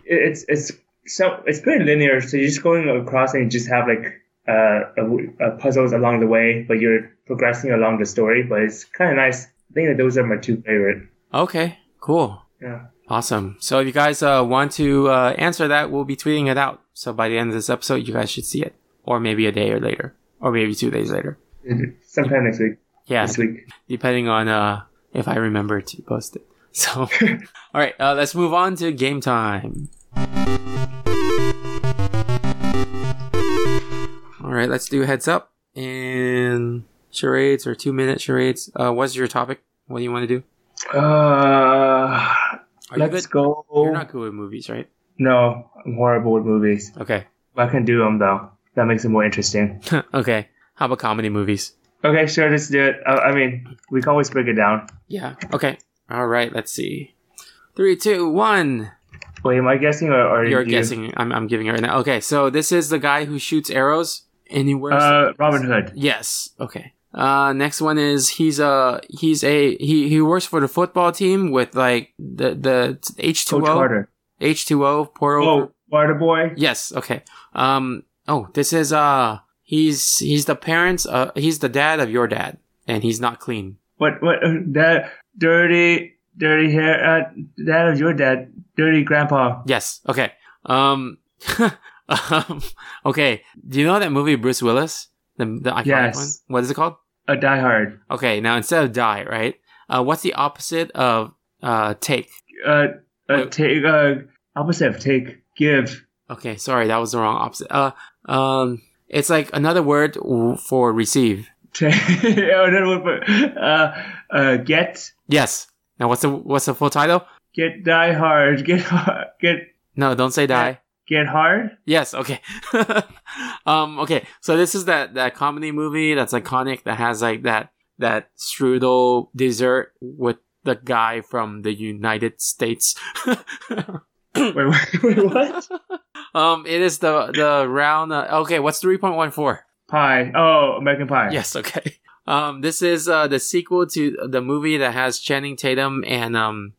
it, it's it's so it's pretty linear. So you're just going across and you just have like uh, a puzzles along the way, but you're progressing along the story. But it's kind of nice. I think that those are my two favorite. Okay, cool. Yeah. Awesome. So if you guys uh, want to uh, answer that, we'll be tweeting it out. So by the end of this episode, you guys should see it, or maybe a day or later, or maybe two days later. Sometime next week. Yeah, This week. depending on uh, if I remember to post it. So, all right, uh, let's move on to game time. All right, let's do heads up and charades or two minute charades. Uh, what's your topic? What do you want to do? Uh, Are let's go. You're not good with movies, right? No, I'm horrible with movies. Okay. I can do them though. That makes it more interesting. okay. How about comedy movies? Okay, sure, let's do it. Uh, I mean, we can always break it down. Yeah. Okay. All right. Let's see. Three, two, one. Wait, am I guessing or, or You're you? guessing. I'm, I'm giving it right now. Okay. So this is the guy who shoots arrows and he wears. Uh, Robin Hood. yes. Okay. Uh, next one is he's a he's a he he works for the football team with like the the H two O. H two O pour over. Oh, Water Boy. Yes. Okay. Um. Oh, this is uh. He's he's the parents. Uh. He's the dad of your dad, and he's not clean. What? What? Uh, that dirty, dirty hair. Uh, that of your dad. Dirty grandpa. Yes. Okay. Um. um. Okay. Do you know that movie Bruce Willis? The the iconic Yes. one. What is it called? A Die Hard. Okay. Now instead of die, right? Uh. What's the opposite of uh take? Uh, uh take. Uh, opposite of take. Give. Okay. Sorry, that was the wrong opposite. Uh. Um. It's like another word for receive. Oh, no, no, uh, uh, get. Yes. Now what's the what's the full title? Get Die Hard. Get hard. Get. No, don't say die. Get hard. Yes, okay. um, okay. So this is that that comedy movie that's iconic that has like that that strudel dessert with the guy from the United States. Wait, wait, wait, what? um, it is the the round. Uh, okay, what's three point one four? Pie. Oh, American Pie. Yes, okay. Um, this is uh the sequel to the movie that has Channing Tatum and um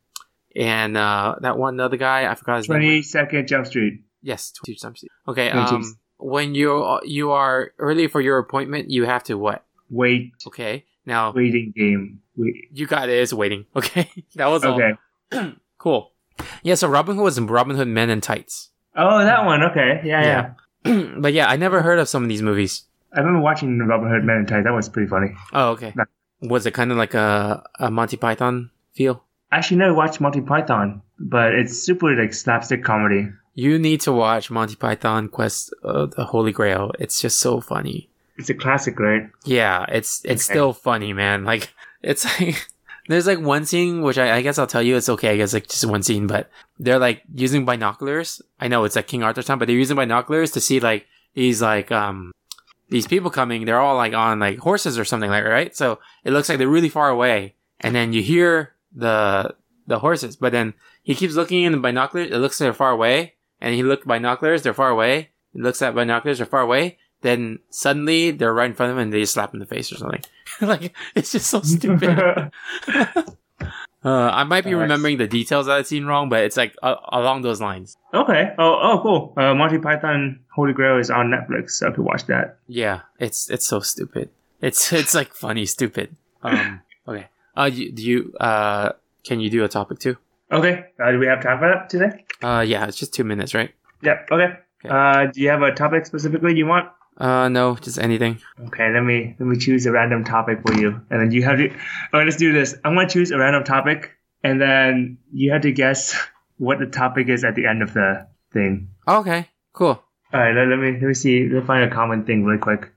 and uh that one other guy. I forgot his name. Twenty Second Jump Street. Yes, two times. Okay. Um, when you you are early for your appointment, you have to what? Wait. Okay. Now Waiting game. Wait. you got it. It's waiting. Okay. that was all. Okay. Cool. Yeah. So Robin Hood was in Robin Hood Men in Tights. Oh, that one. Okay. Yeah, yeah. but yeah, I never heard of some of these movies. I remember watching Robin Hood Men in Tights. That was pretty funny. Oh, okay. No. Was it kind of like a, a Monty Python feel? I actually never watched Monty Python, but it's super like slapstick comedy. You need to watch Monty Python Quest of the Holy Grail. It's just so funny. It's a classic, right? Yeah, it's it's Okay. still funny, man. Like it's like there's like one scene which I, I guess I'll tell you it's okay. I guess like just one scene, but they're like using binoculars. I know it's like King Arthur's time, but they're using binoculars to see like these like um these people coming. They're all like on like horses or something like right. So it looks like they're really far away, and then you hear the the horses, but then he keeps looking in the binoculars. It looks like they're far away, and he looked binoculars. They're far away. He looks at binoculars. They're far away. Then suddenly they're right in front of him and they just slap him in the face or something. like it's just so stupid. uh, I might be Nice. remembering the details of that scene wrong, but it's like uh, along those lines. okay. Oh, oh, cool. Uh, Monty Python Holy Grail is on Netflix, so I could watch that. Yeah, it's it's so stupid. It's it's like funny stupid. Um, okay. Uh, do you uh can you do a topic too? Okay. Uh, do we have time for that today? Uh, yeah, it's just two minutes, right? Yep. Okay. Okay. Uh, do you have a topic specifically you want? Uh, no, just anything. Okay, let me let me choose a random topic for you, and then you have to. Oh, let's do this. I'm gonna choose a random topic, and then you have to guess what the topic is at the end of the thing. Okay, cool. All right, let, let me let me see. Let me find a common thing really quick.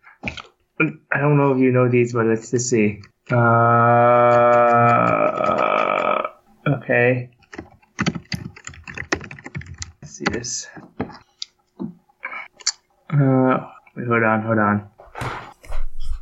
I don't know if you know these, but let's just see. Uh, okay. Let's see this. Uh, wait, hold on, hold on.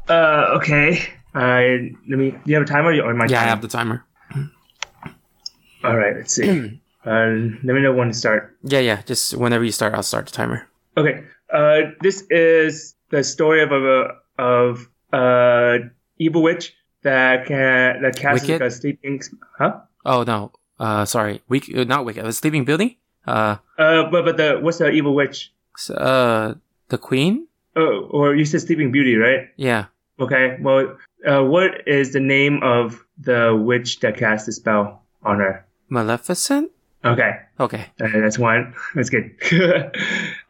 Uh, okay. Uh, let me. Do you have a timer or my Yeah, I have the timer. All right, let's see. uh, let me know when to start. Yeah, yeah. Just whenever you start, I'll start the timer. Okay. Uh, this is the story of a of uh evil witch that can that casts Wicked? like a sleeping. Huh? Oh no. Uh, sorry. Week, uh, not wicked. A Sleeping Beauty. Uh, Uh, but but the what's the evil witch? uh, the Queen. Oh, or you said Sleeping Beauty, right? Yeah. Okay. Well, uh, what is the name of the witch that cast the spell on her? Maleficent. Okay. Okay. Uh, that's one. That's good.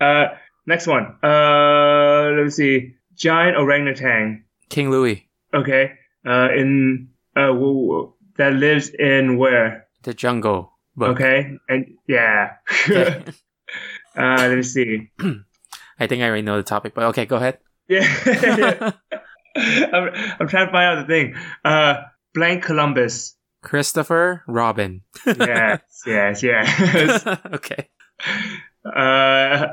uh, next one. Uh, let me see. Giant orangutan. King Louie. Okay. Uh, in uh, that lives in where? The Jungle. Book. Okay. And yeah. Uh, let me see. I think I already know the topic, but okay, go ahead. Yeah. I'm, I'm trying to find out the thing. Uh, blank Columbus. Christopher Robin. Yes. yes. Yes. okay. uh,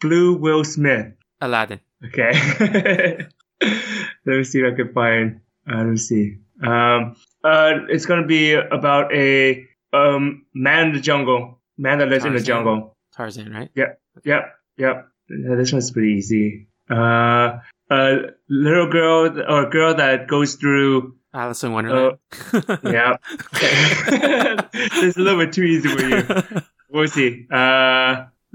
blue Will Smith. Aladdin. Okay. let me see if I can find. Uh, let me see. Um, uh, it's gonna be about a um man in the jungle. Man that lives in the jungle. Tarzan, right? Yep. Yep. Yep. Uh, This one's pretty easy. Uh, a little girl or a girl that goes through. Alice in Wonderland. Yeah. this is a little bit too easy for you. We'll see. Uh,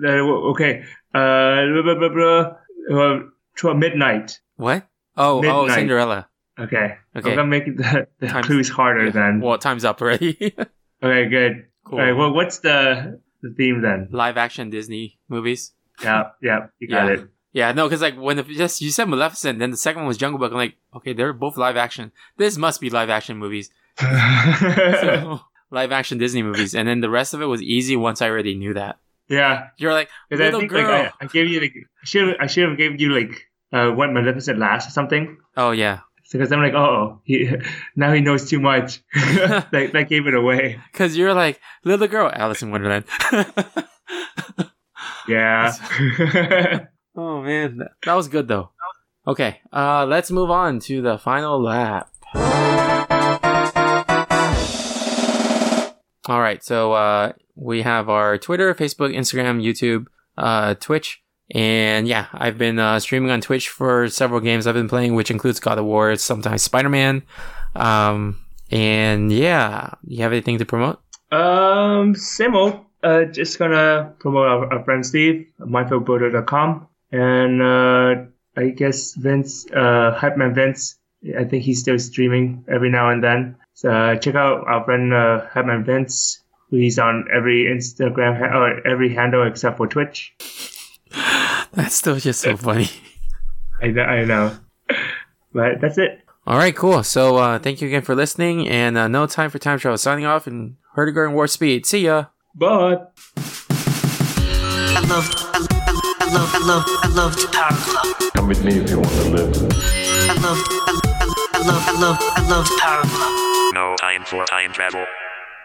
uh, okay. Uh, blah, blah, blah, blah. Uh, to midnight. what? Oh, oh, Cinderella. Okay. Okay. I'm gonna make the, the Time's- clues harder Yeah. then. Well, time's up already. Okay, good. cool. All right. Well, what's the the theme then? Live action Disney movies. Yeah. Yeah. You got Yeah. it. Yeah, no, because like when the, just you said Maleficent, then the second one was Jungle Book. I'm like, okay, they're both live action. This must be live action movies. So, live action Disney movies, and then the rest of it was easy once I already knew that. yeah. You're like 'Cause I little think girl. like I, I gave you like I should I should have gave you like uh what Maleficent last or something. oh yeah, Because I'm like, oh, he now he knows too much. that that gave it away. because you're like little girl, Alice in Wonderland. Yeah. oh man, that, that was good though. Okay, uh, let's move on to the final lap. All right, so uh, we have our Twitter, Facebook, Instagram, YouTube, uh, Twitch, and yeah, I've been uh, streaming on Twitch for several games I've been playing, which includes God of War, sometimes Spider Man, um, and yeah, you have anything to promote? Um, same old. Uh, just gonna promote our, our friend Steve, mindfulbuilder.com, and uh, I guess Vince, uh, Hype Man Vince. I think he's still streaming every now and then. So uh, check out our friend uh, Hype Man Vince. He's on every Instagram or every handle except for Twitch. That's still just so funny. I know, I know. But that's it. All right, cool. So uh, thank you again for listening, and uh, no time for time travel. Signing off, and Herdiger and Warp Speed. See ya. Bye. I loved, I, I, I loved, I loved, I Power Club. Come with me if you want to live. I loved, I, I, I loved, I loved, I loved Power Club. No time for time travel.